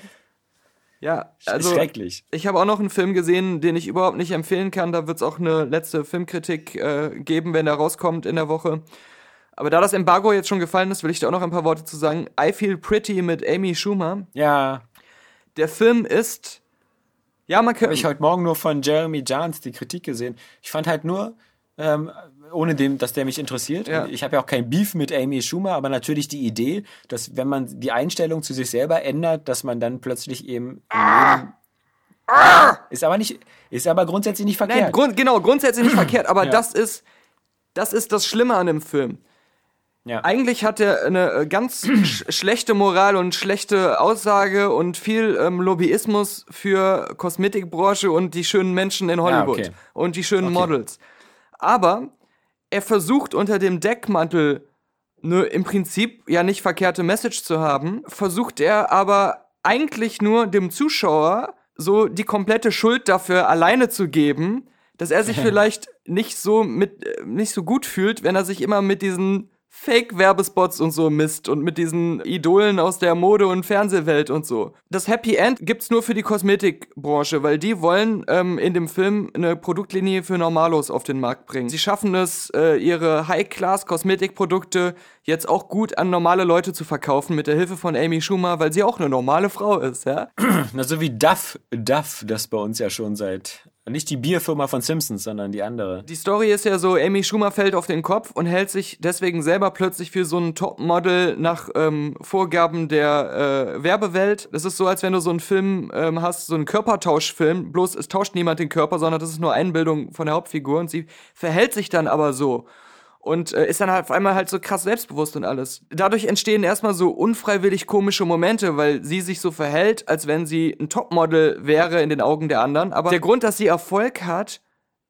ja, also schrecklich. ich habe auch noch einen Film gesehen, den ich überhaupt nicht empfehlen kann. Da wird es auch eine letzte Filmkritik äh, geben, wenn der rauskommt in der Woche. Aber da das Embargo jetzt schon gefallen ist, will ich da auch noch ein paar Worte zu sagen. I Feel Pretty mit Amy Schumer. Ja, Der Film ist. Ja, man kann. habe ich heute Morgen nur von Jeremy Jahns die Kritik gesehen. Ich fand halt nur, ähm, ohne dem, dass der mich interessiert. Ja. Ich habe ja auch kein Beef mit Amy Schumer, aber natürlich die Idee, dass wenn man die Einstellung zu sich selber ändert, dass man dann plötzlich eben im Leben ist aber nicht, ist aber grundsätzlich nicht verkehrt. Nein, Grund, genau, grundsätzlich nicht verkehrt, aber das ist. Das ist das Schlimme an dem Film. Ja. Eigentlich hat er eine äh, ganz sch schlechte Moral und schlechte Aussage und viel ähm, Lobbyismus für Kosmetikbranche und die schönen Menschen in Hollywood okay. und die schönen Okay. Models. Aber er versucht unter dem Deckmantel eine im Prinzip ja nicht verkehrte Message zu haben, versucht er aber eigentlich nur dem Zuschauer so die komplette Schuld dafür alleine zu geben, dass er sich vielleicht nicht so mit äh, nicht so gut fühlt, wenn er sich immer mit diesen Fake-Werbespots und so misst und mit diesen Idolen aus der Mode- und Fernsehwelt und so. Das Happy End gibt's nur für die Kosmetikbranche, weil die wollen ähm, in dem Film eine Produktlinie für Normalos auf den Markt bringen. Sie schaffen es, äh, ihre High-Class-Kosmetikprodukte jetzt auch gut an normale Leute zu verkaufen mit der Hilfe von Amy Schumer, weil sie auch eine normale Frau ist, ja? Na, so wie Duff, Duff, das bei uns ja schon seit, nicht die Bierfirma von Simpsons, sondern die andere. Die Story ist ja so, Amy Schumer fällt auf den Kopf und hält sich deswegen selber plötzlich für so ein Topmodel nach ähm, Vorgaben der äh, Werbewelt. Das ist so, als wenn du so einen Film ähm, hast, so einen Körpertauschfilm, bloß es tauscht niemand den Körper, sondern das ist nur Einbildung von der Hauptfigur und sie verhält sich dann aber so. Und äh, ist dann halt auf einmal halt so krass selbstbewusst und alles. Dadurch entstehen erstmal so unfreiwillig komische Momente, weil sie sich so verhält, als wenn sie ein Topmodel wäre in den Augen der anderen. Aber der Grund, dass sie Erfolg hat,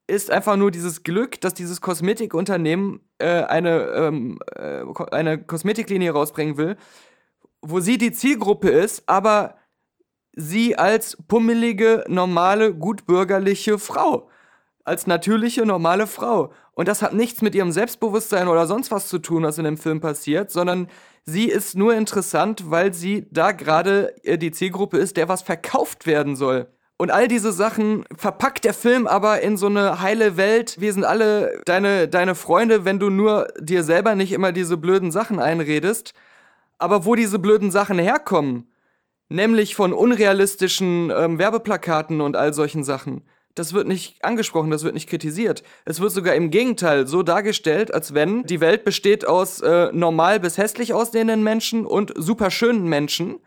ist einfach nur dieses Glück, dass dieses Kosmetikunternehmen äh, eine, ähm, äh, eine Kosmetiklinie rausbringen will, wo sie die Zielgruppe ist, aber sie als pummelige, normale, gutbürgerliche Frau. Als natürliche, normale Frau. Und das hat nichts mit ihrem Selbstbewusstsein oder sonst was zu tun, was in dem Film passiert, sondern sie ist nur interessant, weil sie da gerade äh, die Zielgruppe ist, der was verkauft werden soll. Und all diese Sachen verpackt der Film aber in so eine heile Welt. Wir sind alle deine, deine Freunde, wenn du nur dir selber nicht immer diese blöden Sachen einredest. Aber wo diese blöden Sachen herkommen, nämlich von unrealistischen ähm, Werbeplakaten und all solchen Sachen, das wird nicht angesprochen, das wird nicht kritisiert. Es wird sogar im Gegenteil so dargestellt, als wenn die Welt besteht aus äh, normal bis hässlich aussehenden Menschen und super schönen Menschen.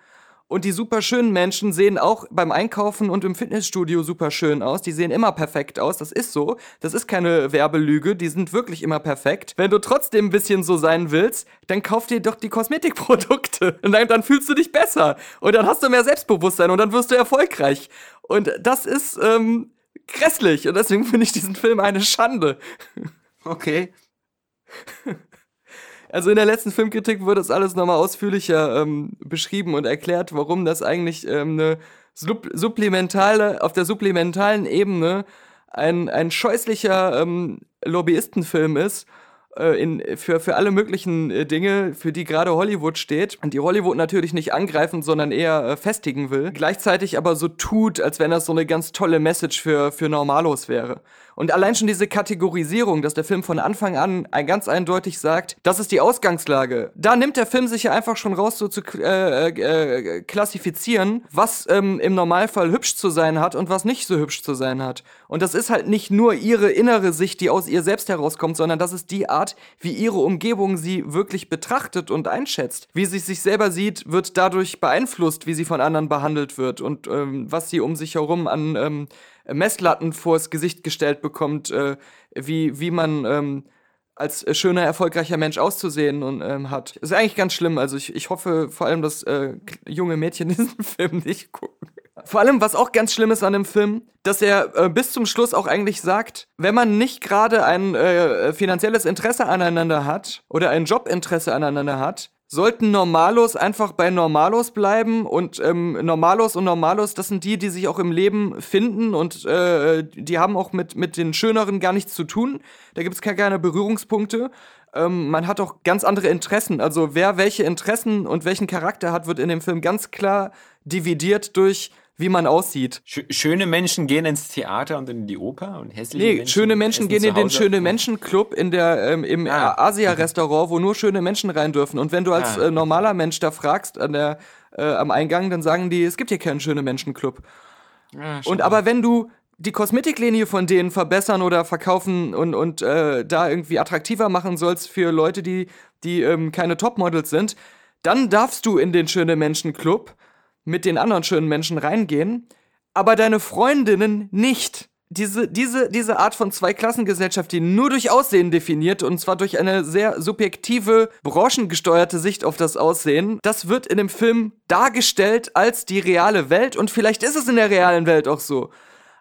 Und die super schönen Menschen sehen auch beim Einkaufen und im Fitnessstudio super schön aus. Die sehen immer perfekt aus. Das ist so. Das ist keine Werbelüge. Die sind wirklich immer perfekt. Wenn du trotzdem ein bisschen so sein willst, dann kauf dir doch die Kosmetikprodukte. Und dann, dann fühlst du dich besser. Und dann hast du mehr Selbstbewusstsein und dann wirst du erfolgreich. Und das ist ähm, grässlich. Und deswegen finde ich diesen Film eine Schande. Okay. Also in der letzten Filmkritik wurde das alles nochmal ausführlicher ähm, beschrieben und erklärt, warum das eigentlich ähm, eine sub supplementale, auf der supplementalen Ebene ein, ein scheußlicher ähm, Lobbyistenfilm ist. Äh, In, für, für alle möglichen äh, Dinge, für die gerade Hollywood steht. Und die Hollywood natürlich nicht angreifen, sondern eher äh, festigen will. Gleichzeitig aber so tut, als wenn das so eine ganz tolle Message für, für Normalos wäre. Und allein schon diese Kategorisierung, dass der Film von Anfang an ganz eindeutig sagt, das ist die Ausgangslage. Da nimmt der Film sich ja einfach schon raus, so zu äh, äh, klassifizieren, was ähm, im Normalfall hübsch zu sein hat und was nicht so hübsch zu sein hat. Und das ist halt nicht nur ihre innere Sicht, die aus ihr selbst herauskommt, sondern das ist die Art, wie ihre Umgebung sie wirklich betrachtet und einschätzt. Wie sie sich selber sieht, wird dadurch beeinflusst, wie sie von anderen behandelt wird und ähm, was sie um sich herum an ähm, Messlatten vors Gesicht gestellt bekommt, äh, wie, wie man ähm, als schöner, erfolgreicher Mensch auszusehen und ähm, hat. Ist eigentlich ganz schlimm. Also ich, ich hoffe vor allem, dass äh, junge Mädchen diesen Film nicht gucken. Vor allem, was auch ganz schlimm ist an dem Film, dass er äh, bis zum Schluss auch eigentlich sagt, wenn man nicht gerade ein äh, finanzielles Interesse aneinander hat oder ein Jobinteresse aneinander hat, sollten Normalos einfach bei Normalos bleiben und ähm, Normalos und Normalos, das sind die, die sich auch im Leben finden und äh, die haben auch mit, mit den Schöneren gar nichts zu tun. Da gibt es keine, keine Berührungspunkte. Ähm, man hat auch ganz andere Interessen. Also wer welche Interessen und welchen Charakter hat, wird in dem Film ganz klar dividiert durch wie man aussieht. Schöne Menschen gehen ins Theater und in die Oper und hässliche nee, Menschen schöne Menschen gehen in den Schöne Menschen Club in der ähm, im ah. Asia-Restaurant, wo nur schöne Menschen rein dürfen. Und wenn du als ah. äh, normaler Mensch da fragst an der äh, am Eingang, dann sagen die, es gibt hier keinen Schöne Menschen Club. Ah, und aber wenn du die Kosmetiklinie von denen verbessern oder verkaufen und, und äh, da irgendwie attraktiver machen sollst für Leute, die, die ähm, keine Topmodels sind, dann darfst du in den Schöne Menschen Club mit den anderen schönen Menschen reingehen, aber deine Freundinnen nicht. Diese, diese, diese Art von Zweiklassengesellschaft, die nur durch Aussehen definiert, und zwar durch eine sehr subjektive, branchengesteuerte Sicht auf das Aussehen, das wird in dem Film dargestellt als die reale Welt und vielleicht ist es in der realen Welt auch so.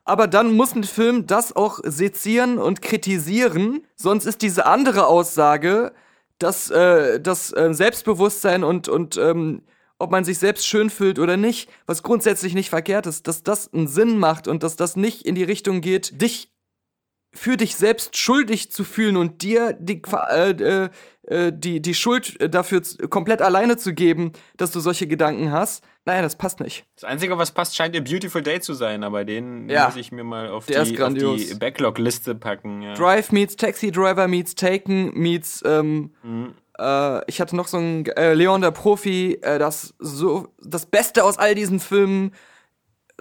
Aber dann muss ein Film das auch sezieren und kritisieren, sonst ist diese andere Aussage, dass äh, das äh, Selbstbewusstsein und, und ähm, ob man sich selbst schön fühlt oder nicht, was grundsätzlich nicht verkehrt ist, dass das einen Sinn macht und dass das nicht in die Richtung geht, dich für dich selbst schuldig zu fühlen und dir die, äh, äh, äh die, die Schuld dafür komplett alleine zu geben, dass du solche Gedanken hast. Nein, das passt nicht. Das Einzige, was passt, scheint A Beautiful Day zu sein, aber den ja. muss ich mir mal auf die, die Backlog-Liste packen. Ja. Drive meets Taxi Driver meets Taken meets ähm, mhm. Äh, ich hatte noch so ein äh, Leon der Profi, äh, das so das Beste aus all diesen Filmen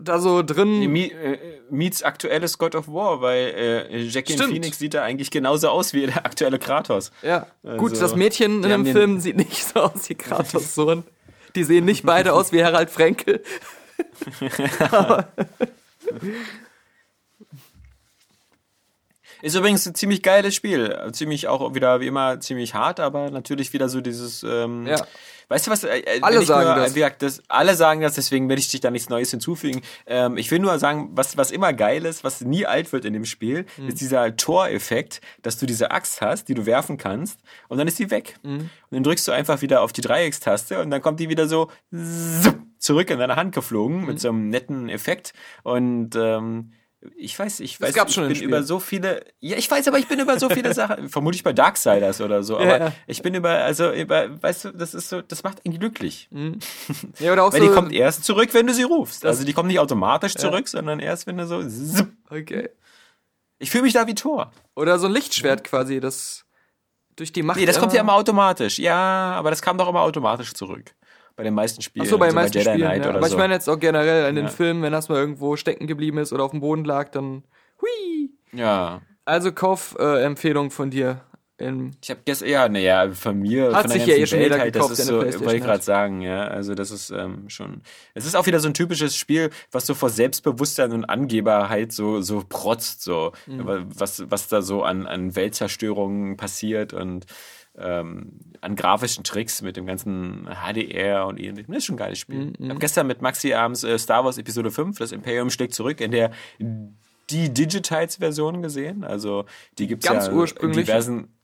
da so drin. Nee, äh, Meets aktuelles God of War, weil äh, Jackie Phoenix sieht da eigentlich genauso aus wie der aktuelle Kratos. Ja, also, gut, das Mädchen in dem Film sieht nicht so aus wie Kratos Sohn. Die sehen nicht beide aus wie Harald Frenkel. Ist übrigens ein ziemlich geiles Spiel. Ziemlich auch wieder wie immer ziemlich hart, aber natürlich wieder so dieses. Ähm, ja. Weißt du was? Äh, äh alle sagen nur, das. Gesagt, das. Alle sagen das, deswegen werde ich dich da nichts Neues hinzufügen. Ähm, ich will nur sagen, was, was immer geil ist, was nie alt wird in dem Spiel, mhm. ist dieser Toreffekt, dass du diese Axt hast, die du werfen kannst, und dann ist die weg. Mhm. Und dann drückst du einfach wieder auf die Dreieckstaste und dann kommt die wieder so zurück in deine Hand geflogen mhm. mit so einem netten Effekt. Und ähm, ich weiß, ich weiß, ich bin über so viele, ja, ich weiß, aber ich bin über so viele Sachen, vermutlich bei Darksiders oder so, aber ja. ich bin über, also über, weißt du, das ist so, das macht ihn glücklich. Mhm. Ja, oder auch Weil so, die kommt erst zurück, wenn du sie rufst. Also die kommt nicht automatisch ja. zurück, sondern erst, wenn du so, zipp. okay. Ich fühle mich da wie Tor. Oder so ein Lichtschwert quasi, das durch die Macht. Nee, das kommt ja immer automatisch. Ja, aber das kam doch immer automatisch zurück bei den meisten Spielen. Ach so, bei den meisten bei Spielen, ja. Aber so. ich meine jetzt auch generell in den ja. Filmen, wenn das mal irgendwo stecken geblieben ist oder auf dem Boden lag, dann hui. Ja. Also Kaufempfehlung äh, von dir. In ich habe gestern, ja, naja, von mir, Hat von sich ja eh schon jeder halt, gekauft, das ist so, wollte ich gerade sagen, ja, also das ist ähm, schon, es ist auch wieder so ein typisches Spiel, was so vor Selbstbewusstsein und Angeberheit so so protzt, so, mhm. was was da so an an Weltzerstörungen passiert und ähm, an grafischen Tricks mit dem ganzen HDR und ähnlichem. Das ist schon ein geiles Spiel. Mm, Ich habe gestern mit Maxi abends äh, Star Wars Episode 5, das Imperium schlägt zurück, in der die Digitites-Version gesehen. Also die gibt's Ganz ja ursprünglich. in diversen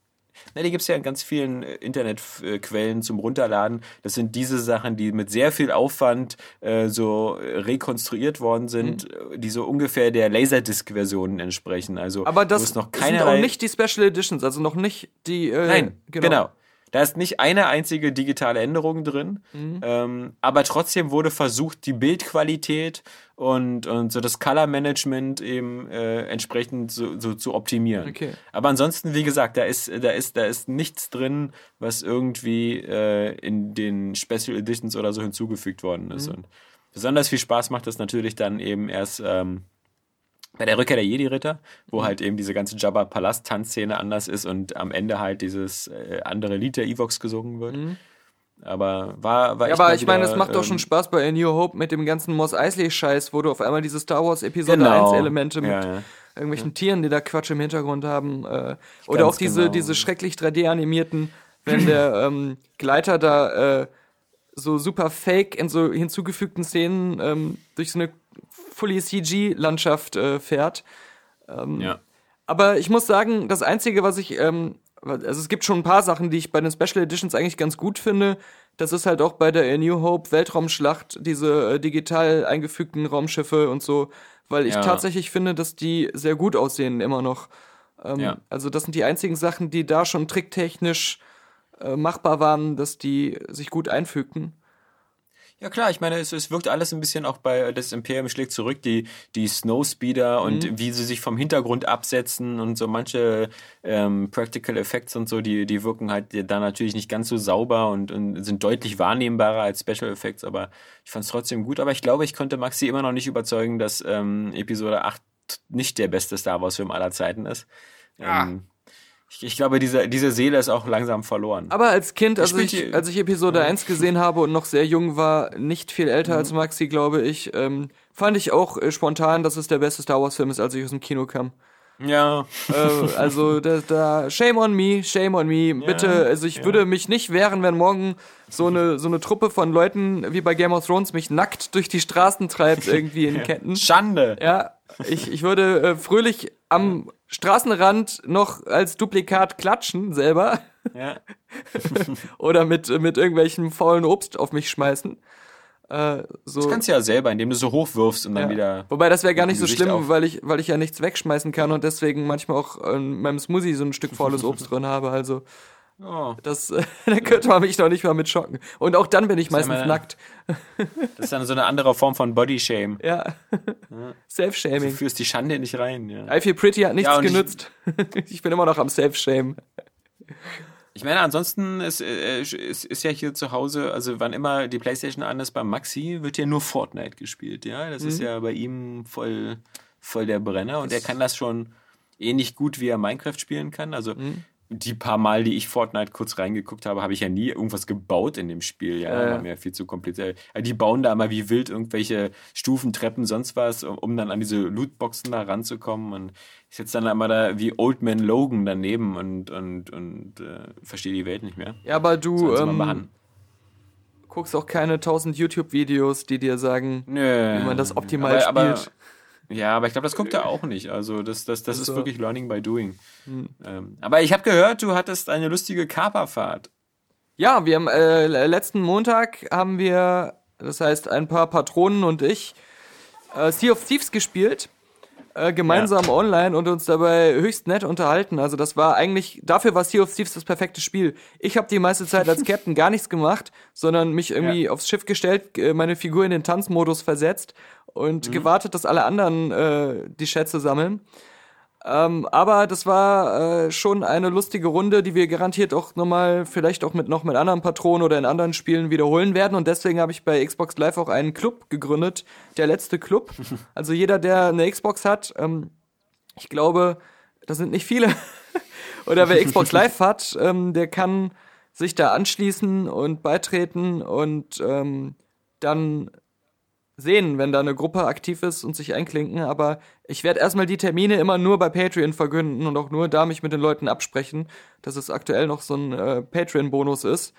na, die gibt's ja in ganz vielen äh, Internetquellen zum Runterladen. Das sind diese Sachen, die mit sehr viel Aufwand äh, so äh, rekonstruiert worden sind, mhm. die so ungefähr der Laserdisc-Versionen entsprechen. Also aber das noch sind auch nicht die Special Editions, also noch nicht die. Äh, Nein, genau. genau. Da ist nicht eine einzige digitale Änderung drin, mhm. ähm, aber trotzdem wurde versucht, die Bildqualität und, und so das Color Management eben äh, entsprechend so, so zu optimieren. Okay. Aber ansonsten, wie gesagt, da ist, da ist, da ist nichts drin, was irgendwie äh, in den Special Editions oder so hinzugefügt worden ist. Mhm. Und besonders viel Spaß macht das natürlich dann eben erst ähm, bei der Rückkehr der Jedi-Ritter, wo mhm. halt eben diese ganze Jabba-Palast-Tanzszene anders ist und am Ende halt dieses äh, andere Lied der Evox gesungen wird. Mhm. Aber war, war ja, aber ich meine, es macht ähm, doch schon Spaß bei A New Hope mit dem ganzen Moss Eisley-Scheiß, wo du auf einmal diese Star Wars Episode genau. 1 Elemente mit ja, ja. irgendwelchen ja. Tieren, die da Quatsch im Hintergrund haben. Äh, oder auch diese, genau. diese schrecklich 3D-animierten, wenn der ähm, Gleiter da äh, so super fake in so hinzugefügten Szenen ähm, durch so eine fully CG-Landschaft äh, fährt. Ähm, ja. Aber ich muss sagen, das Einzige, was ich, ähm, also es gibt schon ein paar Sachen, die ich bei den Special Editions eigentlich ganz gut finde. Das ist halt auch bei der A New Hope Weltraumschlacht, diese äh, digital eingefügten Raumschiffe und so, weil ich Ja. tatsächlich finde, dass die sehr gut aussehen immer noch. Ähm, Ja. Also das sind die einzigen Sachen, die da schon tricktechnisch äh, machbar waren, dass die sich gut einfügten. Ja klar, ich meine, es, es wirkt alles ein bisschen auch bei das Imperium schlägt zurück, die, die Snowspeeder und wie sie sich vom Hintergrund absetzen und so manche ähm, Practical Effects und so, die, die wirken halt da natürlich nicht ganz so sauber und, und sind deutlich wahrnehmbarer als Special Effects, aber ich fand es trotzdem gut. Aber ich glaube, ich konnte Maxi immer noch nicht überzeugen, dass ähm, Episode 8 nicht der beste Star Wars-Film aller Zeiten ist. Ähm, ich, ich glaube, diese, diese Seele ist auch langsam verloren. Aber als Kind, als ich, die- als ich Episode 1 gesehen habe und noch sehr jung war, nicht viel älter als Maxi, glaube ich, ähm, fand ich auch äh, spontan, dass es der beste Star Wars-Film ist, als ich aus dem Kino kam. ja, äh, also da, da, shame on me, shame on me. Bitte, also ich würde mich nicht wehren, wenn morgen so eine, so eine Truppe von Leuten wie bei Game of Thrones mich nackt durch die Straßen treibt, irgendwie in Ketten. Schande. Ja, ich, ich würde äh, fröhlich am Straßenrand noch als Duplikat klatschen selber Ja. oder mit, mit irgendwelchem faulen Obst auf mich schmeißen. Äh, so. Das kannst du ja selber, indem du so hochwirfst und dann Ja. wieder. Wobei das wäre gar nicht so schlimm, auf. weil ich, weil ich ja nichts wegschmeißen kann und deswegen manchmal auch in meinem Smoothie so ein Stück faules Obst drin habe. Also Oh, das, äh, da könnte man mich noch nicht mal mit schocken. Und auch dann bin ich meistens meine- nackt. das ist dann so eine andere Form von Body Shame. Ja. Du Self-Shaming. führst die Schande nicht rein, ja. I feel pretty hat nichts Ja, und ich- genützt. Ich, bin immer noch am Self-Shame. Ich meine, ansonsten ist, äh, ist, ist ja hier zu Hause, also wann immer die Playstation an ist beim Maxi, wird ja nur Fortnite gespielt, ja. Das Mhm. ist ja bei ihm voll, voll der Brenner und er kann das schon ähnlich gut, wie er Minecraft spielen kann. Also Mhm. Die paar Mal, die ich Fortnite kurz reingeguckt habe, habe ich ja nie irgendwas gebaut in dem Spiel, ja. Ja. War mir viel zu kompliziert. Also Die bauen da immer wie wild irgendwelche Stufen, Treppen, sonst was, um, um dann an diese Lootboxen da ranzukommen. Und ich sitze dann immer da wie Old Man Logan daneben und, und, und äh, verstehe die Welt nicht mehr. Ja, aber du ähm, guckst auch keine tausend YouTube-Videos, die dir sagen, Nö. wie man das optimal aber, aber, spielt. Ja, aber ich glaube, das guckt er auch nicht. Also das, das, das ist so. Hm. wirklich Learning by Doing. Ähm, aber ich habe gehört, du hattest eine lustige Kaperfahrt. Ja, wir haben äh, letzten Montag haben wir, das heißt ein paar Patronen und ich, äh, Sea of Thieves gespielt, äh, gemeinsam online und uns dabei höchst nett unterhalten. Also das war eigentlich, dafür war Sea of Thieves das perfekte Spiel. Ich habe die meiste Zeit als Captain gar nichts gemacht, sondern mich irgendwie Ja. aufs Schiff gestellt, äh, meine Figur in den Tanzmodus versetzt und gewartet, dass alle anderen äh, die Schätze sammeln. Ähm, aber das war äh, schon eine lustige Runde, die wir garantiert auch nochmal, vielleicht auch mit noch mit anderen Patronen oder in anderen Spielen wiederholen werden. Und deswegen habe ich bei Xbox Live auch einen Club gegründet, der letzte Club. Also jeder, der eine Xbox hat, ähm, ich glaube, das sind nicht viele, oder wer Xbox Live hat, ähm, der kann sich da anschließen und beitreten und ähm, dann sehen, wenn da eine Gruppe aktiv ist und sich einklinken, aber ich werde erstmal die Termine immer nur bei Patreon verkünden und auch nur da mich mit den Leuten absprechen, dass es aktuell noch so ein äh, Patreon-Bonus ist.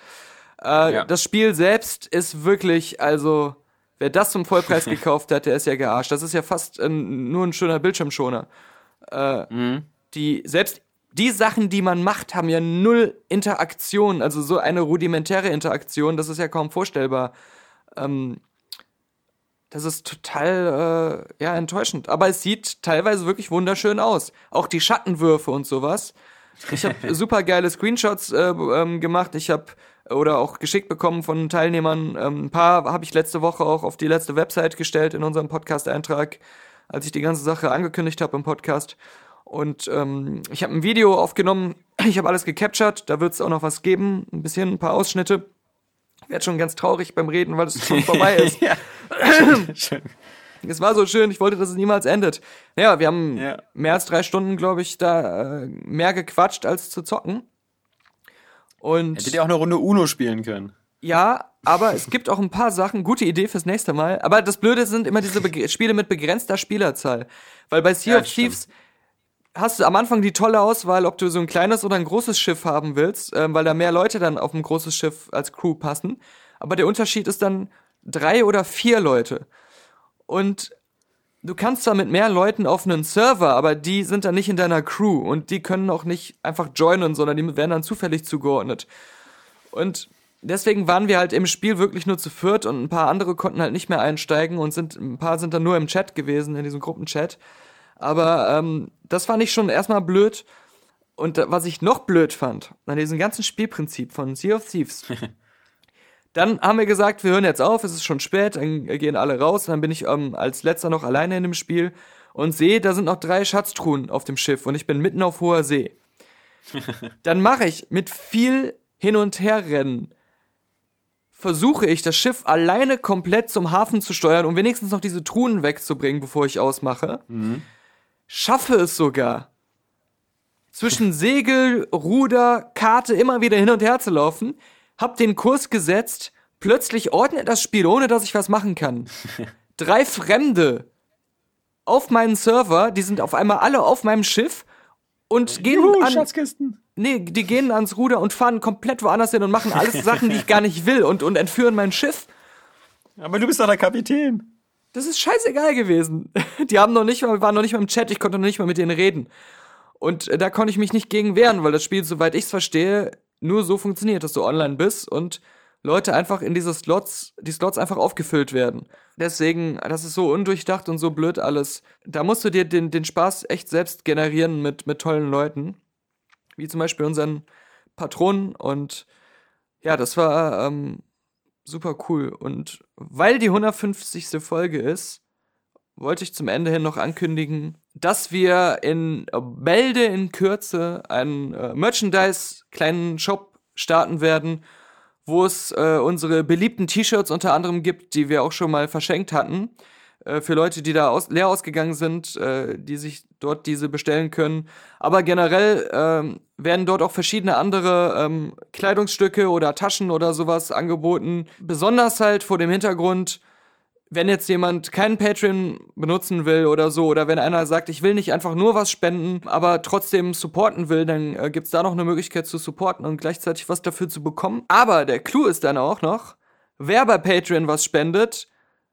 Äh, Ja. Das Spiel selbst ist wirklich, also, wer das zum Vollpreis gekauft hat, der ist ja gearscht. Das ist ja fast äh, nur ein schöner Bildschirmschoner. Äh, Die, selbst die Sachen, die man macht, haben ja null Interaktion, also so eine rudimentäre Interaktion, das ist ja kaum vorstellbar. Ähm, das ist total äh, ja enttäuschend. Aber es sieht teilweise wirklich wunderschön aus. Auch die Schattenwürfe und sowas. Ich habe super geile Screenshots äh, ähm, gemacht. Ich habe oder auch geschickt bekommen von Teilnehmern. Ähm, ein paar habe ich letzte Woche auch auf die letzte Website gestellt in unserem Podcast-Eintrag, als ich die ganze Sache angekündigt habe im Podcast. Und ähm, ich habe ein Video aufgenommen. Ich habe alles gecaptured. Da wird es auch noch was geben. Ein bisschen, ein paar Ausschnitte. Ich werde schon ganz traurig beim Reden, weil es schon vorbei ist. ja. Schön. Es war so schön, ich wollte, dass es niemals endet. Ja, wir haben Ja. mehr als drei Stunden, glaube ich, da äh, mehr gequatscht als zu zocken. Und Hättet ihr auch eine Runde Uno spielen können. ja, aber es gibt auch ein paar Sachen, gute Idee fürs nächste Mal. Aber das Blöde sind immer diese Beg Spiele mit begrenzter Spielerzahl. Weil bei Sea Ja, of Thieves hast du am Anfang die tolle Auswahl, ob du so ein kleines oder ein großes Schiff haben willst, ähm, weil da mehr Leute dann auf ein großes Schiff als Crew passen. Aber der Unterschied ist dann drei oder vier Leute. Und du kannst zwar mit mehr Leuten auf einen Server, aber die sind dann nicht in deiner Crew und die können auch nicht einfach joinen, sondern die werden dann zufällig zugeordnet. Und deswegen waren wir halt im Spiel wirklich nur zu viert und ein paar andere konnten halt nicht mehr einsteigen und sind ein paar sind dann nur im Chat gewesen, in diesem Gruppenchat. Aber ähm, das fand ich schon erstmal blöd. Und was ich noch blöd fand, an diesem ganzen Spielprinzip von Sea of Thieves, dann haben wir gesagt, wir hören jetzt auf, es ist schon spät, dann gehen alle raus. Und dann bin ich ähm, als letzter noch alleine in dem Spiel und sehe, da sind noch drei Schatztruhen auf dem Schiff und ich bin mitten auf hoher See. Dann mache ich mit viel Hin- und Herrennen, versuche ich das Schiff alleine komplett zum Hafen zu steuern, um wenigstens noch diese Truhen wegzubringen, bevor ich ausmache. Mhm. Schaffe es sogar, zwischen Segel, Ruder, Karte immer wieder hin und her zu laufen, hab den Kurs gesetzt, plötzlich ordnet das Spiel, ohne dass ich was machen kann. Drei Fremde auf meinen Server, die sind auf einmal alle auf meinem Schiff und gehen Juhu, an Schatzkisten. Nee, die gehen ans Ruder und fahren komplett woanders hin und machen alles Sachen, die ich gar nicht will und und entführen mein Schiff. Aber du bist doch der Kapitän. Das ist scheißegal gewesen. Die haben noch nicht mal, waren noch nicht mal im Chat, ich konnte noch nicht mal mit denen reden. Und äh, da konnte ich mich nicht gegen wehren, weil das Spiel, soweit ich es verstehe, nur so funktioniert, dass du online bist und Leute einfach in diese Slots, die Slots einfach aufgefüllt werden. Deswegen, das ist so undurchdacht und so blöd alles. Da musst du dir den, den Spaß echt selbst generieren mit, mit tollen Leuten. Wie zum Beispiel unseren Patronen. Und ja, das war ähm, super cool. Und weil die 150. Folge ist, wollte ich zum Ende hin noch ankündigen, dass wir in Bälde in Kürze einen äh, Merchandise-kleinen Shop starten werden, wo es äh, unsere beliebten T-Shirts unter anderem gibt, die wir auch schon mal verschenkt hatten. Äh, für Leute, die da aus, leer ausgegangen sind, äh, die sich dort diese bestellen können. Aber generell ähm, werden dort auch verschiedene andere ähm, Kleidungsstücke oder Taschen oder sowas angeboten. Besonders halt vor dem Hintergrund, wenn jetzt jemand keinen Patreon benutzen will oder so, oder wenn einer sagt, ich will nicht einfach nur was spenden, aber trotzdem supporten will, dann äh, gibt's da noch eine Möglichkeit zu supporten und gleichzeitig was dafür zu bekommen. Aber der Clou ist dann auch noch, wer bei Patreon was spendet,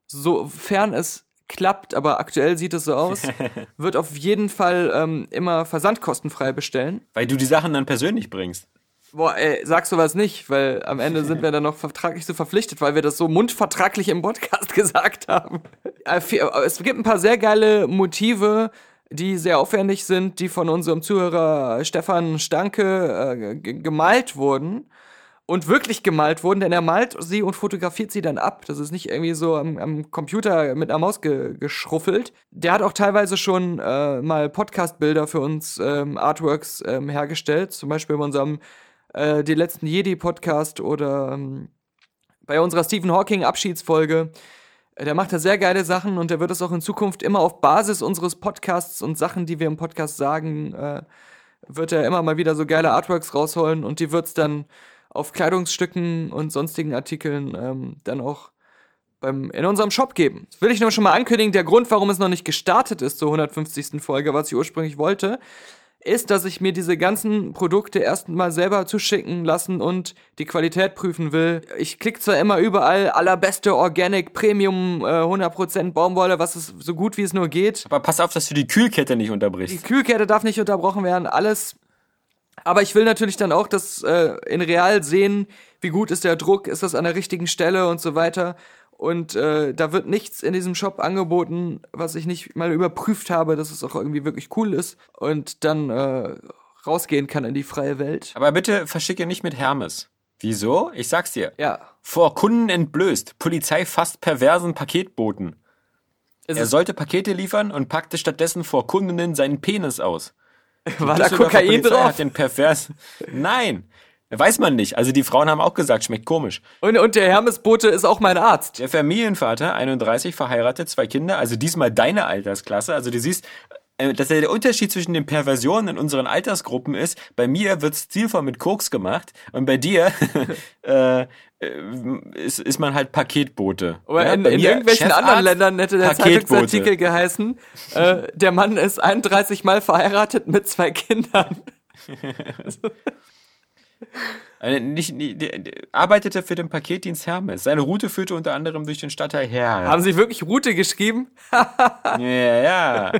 sofern es klappt, aber aktuell sieht es so aus, wird auf jeden Fall ähm, immer versandkostenfrei bestellen. Weil du die Sachen dann persönlich bringst. Boah, ey, sag sowas nicht, weil am Ende sind wir dann noch vertraglich so verpflichtet, weil wir das so mundvertraglich im Podcast gesagt haben. Äh, es gibt ein paar sehr geile Motive, die sehr aufwendig sind, die von unserem Zuhörer Stefan Stanke äh, gemalt wurden und wirklich gemalt wurden, denn er malt sie und fotografiert sie dann ab. Das ist nicht irgendwie so am, am Computer mit einer Maus ge geschruffelt. Der hat auch teilweise schon äh, mal Podcast-Bilder für uns ähm, Artworks ähm, hergestellt, zum Beispiel bei unserem äh, die letzten Jedi-Podcast oder ähm, bei unserer Stephen Hawking-Abschiedsfolge. Äh, der macht da sehr geile Sachen und der wird es auch in Zukunft immer auf Basis unseres Podcasts und Sachen, die wir im Podcast sagen, äh, wird er immer mal wieder so geile Artworks rausholen und die wird es dann auf Kleidungsstücken und sonstigen Artikeln ähm, dann auch beim, in unserem Shop geben. Das will ich nur schon mal ankündigen. Der Grund, warum es noch nicht gestartet ist zur 150. Folge, was ich ursprünglich wollte, ist, dass ich mir diese ganzen Produkte erstmal selber zuschicken lassen und die Qualität prüfen will. Ich klicke zwar immer überall allerbeste Organic Premium äh, 100% Baumwolle, was ist so gut wie es nur geht. Aber pass auf, dass du die Kühlkette nicht unterbrichst. Die Kühlkette darf nicht unterbrochen werden, alles. Aber ich will natürlich dann auch das äh, in real sehen, wie gut ist der Druck, ist das an der richtigen Stelle und so weiter. Und äh, da wird nichts in diesem Shop angeboten, was ich nicht mal überprüft habe, dass es auch irgendwie wirklich cool ist und dann äh, rausgehen kann in die freie Welt. Aber bitte verschicke nicht mit Hermes. Wieso? Ich sag's dir. Ja. Vor Kunden entblößt. Polizei fasst perversen Paketboten. Ist er sollte Pakete liefern und packte stattdessen vor Kundinnen seinen Penis aus. War da Kokain drauf? Hat den pervers Nein, Weiß man nicht. Also die Frauen haben auch gesagt, schmeckt komisch. Und, und der Hermesbote ist auch mein Arzt. Der Familienvater, 31, verheiratet, zwei Kinder, also diesmal deine Altersklasse. Also du siehst, äh, dass der Unterschied zwischen den Perversionen in unseren Altersgruppen ist, bei mir wird stilvoll mit Koks gemacht und bei dir äh, äh, ist, ist man halt Paketbote. Aber ja, in, in irgendwelchen Chefarzt, anderen Ländern hätte der Zeitungsartikel geheißen, äh, der Mann ist 31 Mal verheiratet mit zwei Kindern. Nicht, nicht, arbeitete für den Paketdienst Hermes. Seine Route führte unter anderem durch den Stadtteil Hermes. Haben Sie wirklich Route geschrieben? ja, ja.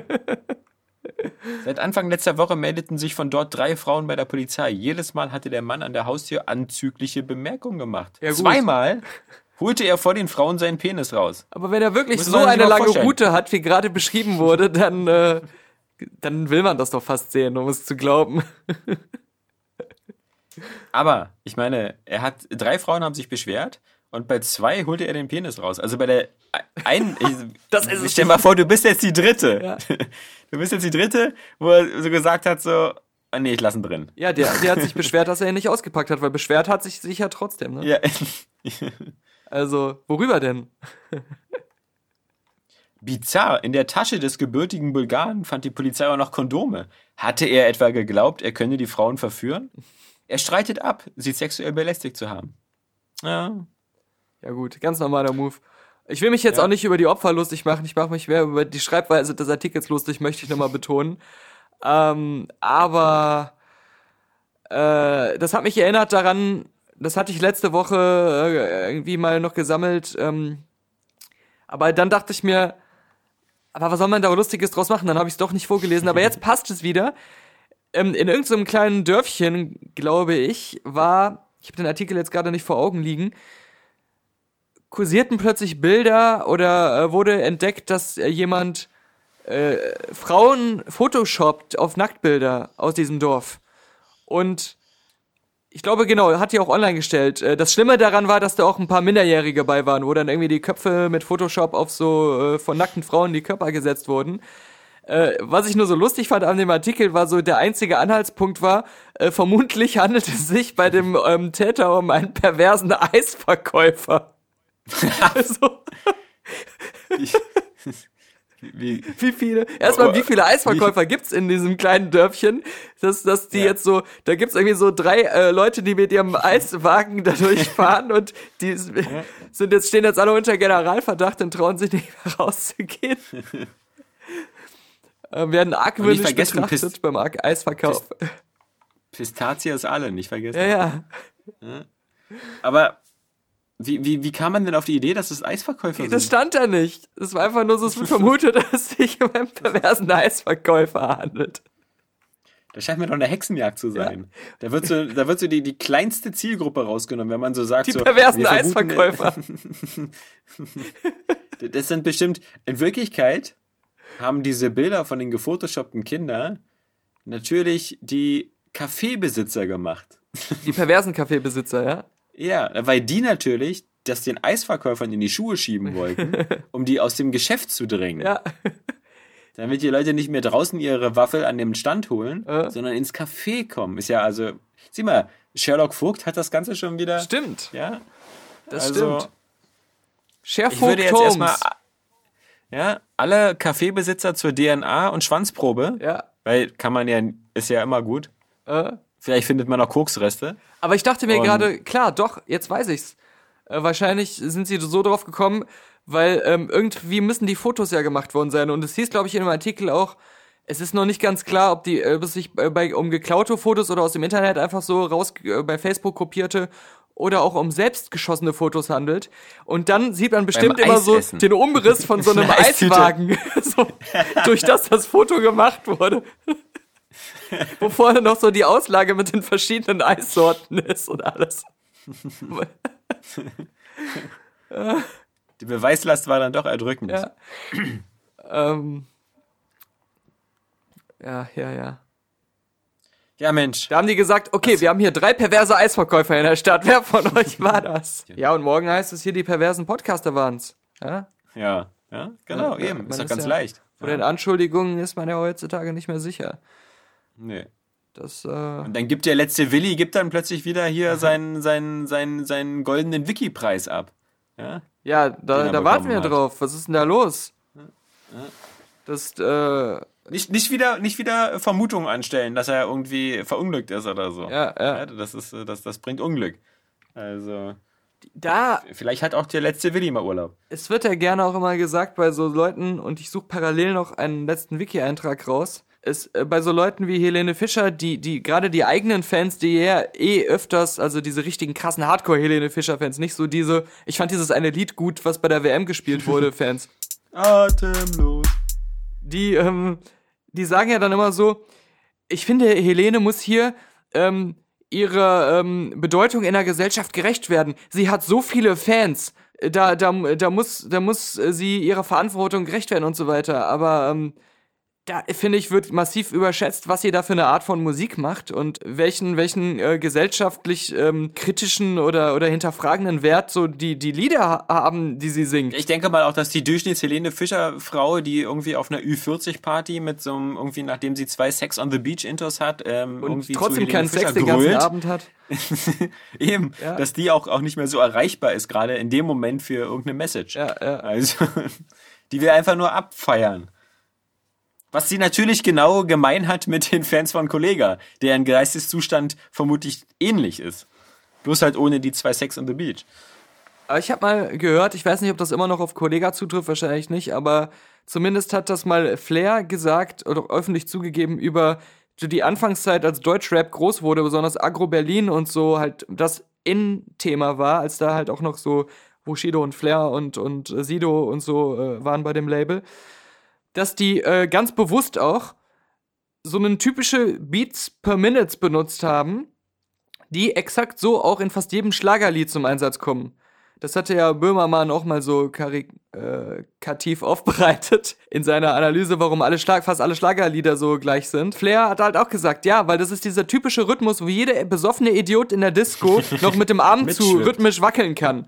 Seit Anfang letzter Woche meldeten sich von dort drei Frauen bei der Polizei. Jedes Mal hatte der Mann an der Haustür anzügliche Bemerkungen gemacht. Ja. Zweimal holte er vor den Frauen seinen Penis raus. Aber wenn er wirklich Muss so eine lange vorstellen. Route hat, wie gerade beschrieben wurde, dann, äh, dann will man das doch fast sehen, um es zu glauben. Aber ich meine, er hat drei Frauen haben sich beschwert und bei zwei holte er den Penis raus. Also bei der einen, ich, Das ist stell mal vor, du bist jetzt die dritte. Ja. Du bist jetzt die dritte, wo er so gesagt hat so, ah, nee, ich lass ihn drin. Ja, der, der hat sich beschwert, dass er ihn nicht ausgepackt hat, weil beschwert hat sich sicher trotzdem, ne? Ja. Also, worüber denn? Bizarr, in der Tasche des gebürtigen Bulgaren fand die Polizei auch noch Kondome. Hatte er etwa geglaubt, er könne die Frauen verführen? Er streitet ab, sie sexuell belästigt zu haben. Ja, Ja gut, ganz normaler Move. Ich will mich jetzt Ja. auch nicht über die Opfer lustig machen. Ich mache mich mehr über die Schreibweise des Artikels lustig, möchte ich nochmal betonen. Ähm, aber äh, das hat mich erinnert daran, das hatte ich letzte Woche äh, irgendwie mal noch gesammelt. Ähm, aber dann dachte ich mir, aber was soll man da Lustiges draus machen? Dann habe ich es doch nicht vorgelesen. Aber jetzt passt es wieder. Ähm, in irgendeinem kleinen Dörfchen, glaube ich, war, ich habe den Artikel jetzt gerade nicht vor Augen liegen, kursierten plötzlich Bilder oder äh, wurde entdeckt, dass äh, jemand äh, Frauen photoshoppt auf Nacktbilder aus diesem Dorf. Und ich glaube, genau, hat die auch online gestellt. Äh, Das Schlimme daran war, dass da auch ein paar Minderjährige bei waren, wo dann irgendwie die Köpfe mit Photoshop auf so äh, von nackten Frauen die Körper gesetzt wurden. Äh, was ich nur so lustig fand an dem Artikel, war so, der einzige Anhaltspunkt war, äh, vermutlich handelt es sich bei dem ähm, Täter um einen perversen Eisverkäufer. also, ich, wie, wie viele, erstmal, wie viele Eisverkäufer gibt's in diesem kleinen Dörfchen, dass, dass die Ja. jetzt so, da gibt's irgendwie so drei äh, Leute, die mit ihrem Eiswagen da durchfahren und die sind jetzt, stehen jetzt alle unter Generalverdacht und trauen sich nicht mehr rauszugehen. äh, werden argwöhnisch betrachtet Pist- beim Eisverkauf. Pistazias alle, nicht vergessen. Ja, ja. Aber wie, wie, wie kam man denn auf die Idee, dass es Eisverkäufer Das sind? stand da nicht. Es war einfach nur so, es wird vermutet, dass es sich um einen perversen Eisverkäufer handelt. Das scheint mir doch eine Hexenjagd zu sein. Da wird so, da wird so die, die kleinste Zielgruppe rausgenommen, wenn man so sagt, Die so, perversen Eisverkäufer. Das sind bestimmt, in Wirklichkeit haben diese Bilder von den gefotoshoppten Kindern natürlich die Kaffeebesitzer gemacht. Die perversen Kaffeebesitzer, ja? Ja, weil die natürlich das den Eisverkäufern in die Schuhe schieben wollten, um die aus dem Geschäft zu drängen. Ja. Damit die Leute nicht mehr draußen ihre Waffel an dem Stand holen, Äh. sondern ins Café kommen. Ist ja also, sieh mal, Sherlock Vogt hat das Ganze schon wieder. Stimmt. Ja, Das also, stimmt. Sheriff Ich würde jetzt Holmes. Ja, alle Kaffeebesitzer zur DNA und Schwanzprobe, Ja. weil kann man ja, ist ja immer gut. Äh. Vielleicht findet man noch Koksreste. Aber ich dachte mir gerade, klar, doch, jetzt weiß ich's. Äh, wahrscheinlich sind sie so drauf gekommen, weil ähm, irgendwie müssen die Fotos ja gemacht worden sein. Und es hieß, glaube ich, in dem Artikel auch, es ist noch nicht ganz klar, ob die äh, ob es sich äh, bei, um geklaute Fotos oder aus dem Internet einfach so raus äh, bei Facebook kopierte oder auch um selbst geschossene Fotos handelt. Und dann sieht man bestimmt immer so Eisessen. den Umriss von so einem. Eiswagen, so, durch das das Foto gemacht wurde. Wo vorne noch so die Auslage mit den verschiedenen Eissorten ist und alles. Die Beweislast war dann doch erdrückend. Ja. ähm. Ja, ja, ja. Ja, Mensch. Da haben die gesagt, okay, wir haben hier drei perverse Eisverkäufer in der Stadt. Wer von euch war das? Ja, und morgen heißt es hier, die perversen Podcaster waren's. Ja? Ja, ja, genau, Ja, eben. Ist doch ganz ja- leicht. Vor den Anschuldigungen ist man ja heutzutage nicht mehr sicher. Nee. Das, äh, Und dann gibt der letzte Willi, gibt dann plötzlich wieder hier seinen, seinen, seinen, seinen goldenen Wiki-Preis ab. Ja? ja, da, da warten wir hat. drauf. Was ist denn da los? Das, äh, Nicht, nicht, wieder, nicht wieder Vermutungen anstellen, dass er irgendwie verunglückt ist oder so. ja, ja. das, ist, das, das bringt Unglück. Also, Da, vielleicht hat auch der letzte Willi mal Urlaub. es wird ja gerne auch immer gesagt bei so Leuten, und ich suche parallel noch einen letzten Wiki-Eintrag raus, es, äh, bei so Leuten wie Helene Fischer, die, die, gerade die eigenen Fans, die ja eh öfters, also diese richtigen krassen Hardcore-Helene Fischer-Fans, nicht so diese, ich fand dieses eine Lied gut, was bei der WM gespielt wurde, Fans. Atemlos. Die, ähm, die sagen ja dann immer so, ich finde, Helene muss hier ähm, ihrer ähm, Bedeutung in der Gesellschaft gerecht werden. Sie hat so viele Fans. Da, da, da, muss, da muss sie ihrer Verantwortung gerecht werden und so weiter. Aber ähm, da finde ich, wird massiv überschätzt, was ihr da für eine Art von Musik macht und welchen, welchen äh, gesellschaftlich ähm, kritischen oder, oder hinterfragenden Wert so die, die Lieder haben, die sie singt. Ich denke mal auch, dass die Durchschnitts-Helene Fischer-Frau, die irgendwie auf einer Ü40-Party mit so einem, irgendwie, nachdem sie zwei Sex on the Beach-Intos hat, ähm, und irgendwie trotzdem keinen Sex den ganzen Abend hat. Eben, ja. dass die auch, auch nicht mehr so erreichbar ist, gerade in dem Moment für irgendeine Message. Ja, ja. Also, die wir einfach nur abfeiern. Was sie natürlich genau gemein hat mit den Fans von Kollega, deren Geisteszustand vermutlich ähnlich ist. Bloß halt ohne die zwei Sex on the Beach. Aber ich habe mal gehört, ich weiß nicht, ob das immer noch auf Kollega zutrifft, wahrscheinlich nicht, aber zumindest hat das mal Flair gesagt oder öffentlich zugegeben über die Anfangszeit, als Deutschrap groß wurde, besonders Agro Berlin und so halt das In-Thema war, als da halt auch noch so Bushido und Flair und, und Sido und so äh, waren bei dem Label dass die äh, ganz bewusst auch so einen typische Beats per Minute benutzt haben, die exakt so auch in fast jedem Schlagerlied zum Einsatz kommen. Das hatte ja Böhmermann auch mal so karikativ aufbereitet in seiner Analyse, warum alle Schlag fast alle Schlagerlieder so gleich sind. Flair hat halt auch gesagt, ja, weil das ist dieser typische Rhythmus, wo jeder besoffene Idiot in der Disco noch mit dem Arm zu rhythmisch wackeln kann.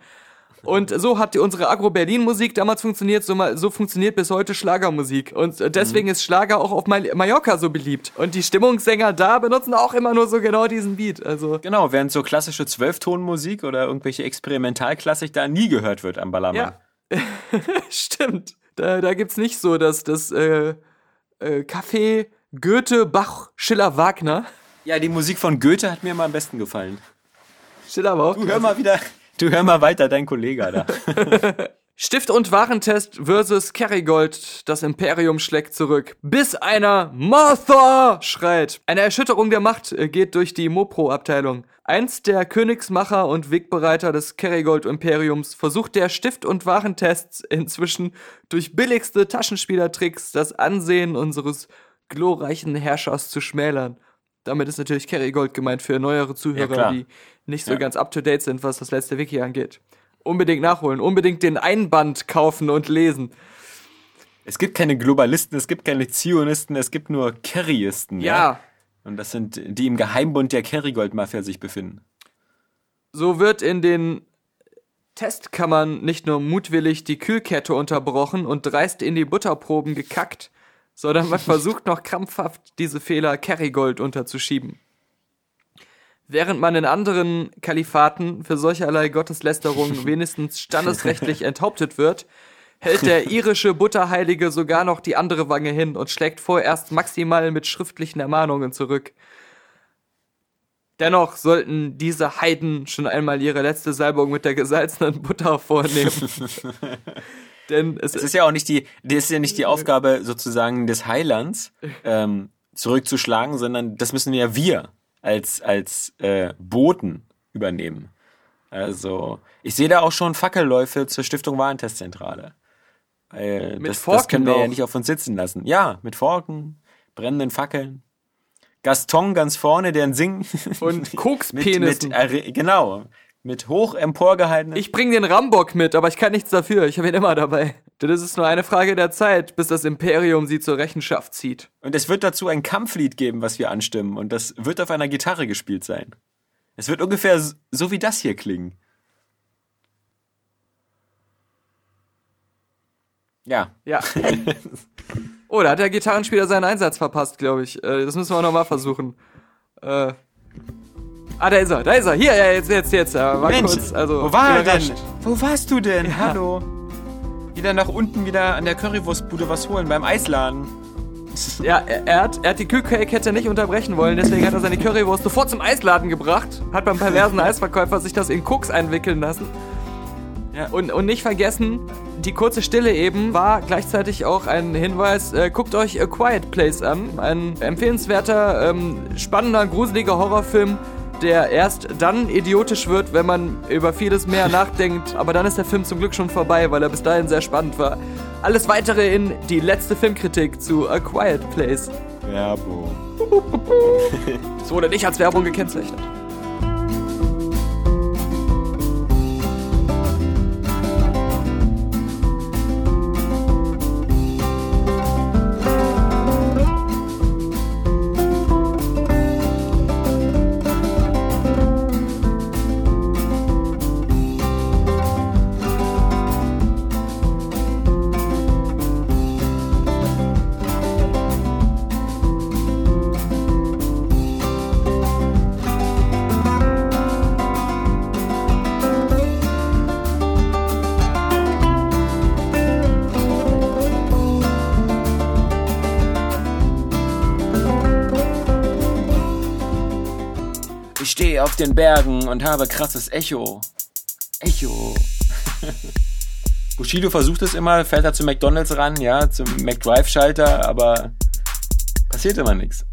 Und so hat unsere Agro-Berlin-Musik damals funktioniert, so, so, funktioniert bis heute Schlagermusik. Und deswegen mhm. ist Schlager auch auf Mallorca so beliebt. Und die Stimmungssänger da benutzen auch immer nur so genau diesen Beat. Also genau, während so klassische Zwölftonmusik oder irgendwelche Experimentalklassik da nie gehört wird am Ballermann. Ja. Stimmt. Da, da gibt's nicht so dass das äh, äh, Café Goethe, Bach, Schiller, Wagner. Ja, die Musik von Goethe hat mir immer am besten gefallen. Schiller war auch. Du hör mal wieder, Du hör mal weiter, dein Kollege da. Stift- und Warentest versus Kerrygold. Das Imperium schlägt zurück, bis einer Martha schreit. Eine Erschütterung der Macht äh, geht durch die Mopro-Abteilung. Einst der Königsmacher und Wegbereiter des Kerrygold-Imperiums versucht der Stift- und Warentest inzwischen durch billigste Taschenspielertricks das Ansehen unseres glorreichen Herrschers zu schmälern. Damit ist natürlich Kerrygold gemeint für neuere Zuhörer, ja, die nicht so ja. ganz up to date sind, was das letzte Wiki angeht. Unbedingt nachholen, unbedingt den Einband kaufen und lesen. Es gibt keine Globalisten, es gibt keine Zionisten, es gibt nur Kerryisten. Ja. ja. Und das sind die im Geheimbund der Kerrygold-Mafia sich befinden. So wird in den Testkammern nicht nur mutwillig die Kühlkette unterbrochen und dreist in die Butterproben gekackt, sondern man versucht noch krampfhaft, diese Fehler Kerrygold unterzuschieben. Während man in anderen Kalifaten für solcherlei Gotteslästerungen wenigstens standesrechtlich enthauptet wird, hält der irische Butterheilige sogar noch die andere Wange hin und schlägt vorerst maximal mit schriftlichen Ermahnungen zurück. Dennoch sollten diese Heiden schon einmal ihre letzte Salbung mit der gesalzenen Butter vornehmen. Denn es, es, ist ja auch nicht die, das ist ja nicht die Aufgabe sozusagen des Heilands, ähm, zurückzuschlagen, sondern das müssen ja wir als, als äh, Boten übernehmen. Also, ich sehe da auch schon Fackelläufe zur Stiftung Warentestzentrale. Weil mit das, Forken das können wir auch. ja nicht auf uns sitzen lassen. Ja, mit Forken, brennenden Fackeln. Gaston ganz vorne, der ein Singen. Und Kokspenissen. mit, mit, genau. Mit hoch emporgehaltenen. Ich bring den Rambock mit, aber ich kann nichts dafür. Ich habe ihn immer dabei. Denn es ist nur eine Frage der Zeit, bis das Imperium sie zur Rechenschaft zieht. Und es wird dazu ein Kampflied geben, was wir anstimmen. Und das wird auf einer Gitarre gespielt sein. Es wird ungefähr so wie das hier klingen. Ja. Ja. oh, da hat der Gitarrenspieler seinen Einsatz verpasst, glaube ich. Äh, das müssen wir nochmal versuchen. Äh. Ah, da ist er, da ist er. Hier, ja, jetzt, jetzt, jetzt. War Mensch, kurz, also, wo war er denn? Wo warst du denn? Ja. Hallo wieder nach unten wieder an der Currywurstbude was holen beim Eisladen. Ja, er, er, hat, er hat die Kühlkette nicht unterbrechen wollen, deswegen hat er seine Currywurst sofort zum Eisladen gebracht, hat beim perversen Eisverkäufer sich das in Koks einwickeln lassen. Ja. Und, und nicht vergessen, die kurze Stille eben war gleichzeitig auch ein Hinweis, äh, guckt euch A Quiet Place an. Ein empfehlenswerter, ähm, spannender, gruseliger Horrorfilm der erst dann idiotisch wird, wenn man über vieles mehr nachdenkt. Aber dann ist der Film zum Glück schon vorbei, weil er bis dahin sehr spannend war. Alles weitere in die letzte Filmkritik zu A Quiet Place. Werbung. Es wurde nicht als Werbung gekennzeichnet. Und habe krasses Echo. Echo. Bushido versucht es immer, fährt er zu McDonalds ran, ja, zum McDrive-Schalter, aber passiert immer nichts.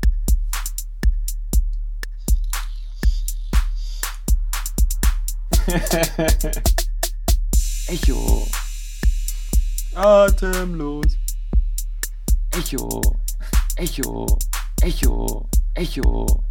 Echo. Atemlos. Echo. Echo. Echo. Echo.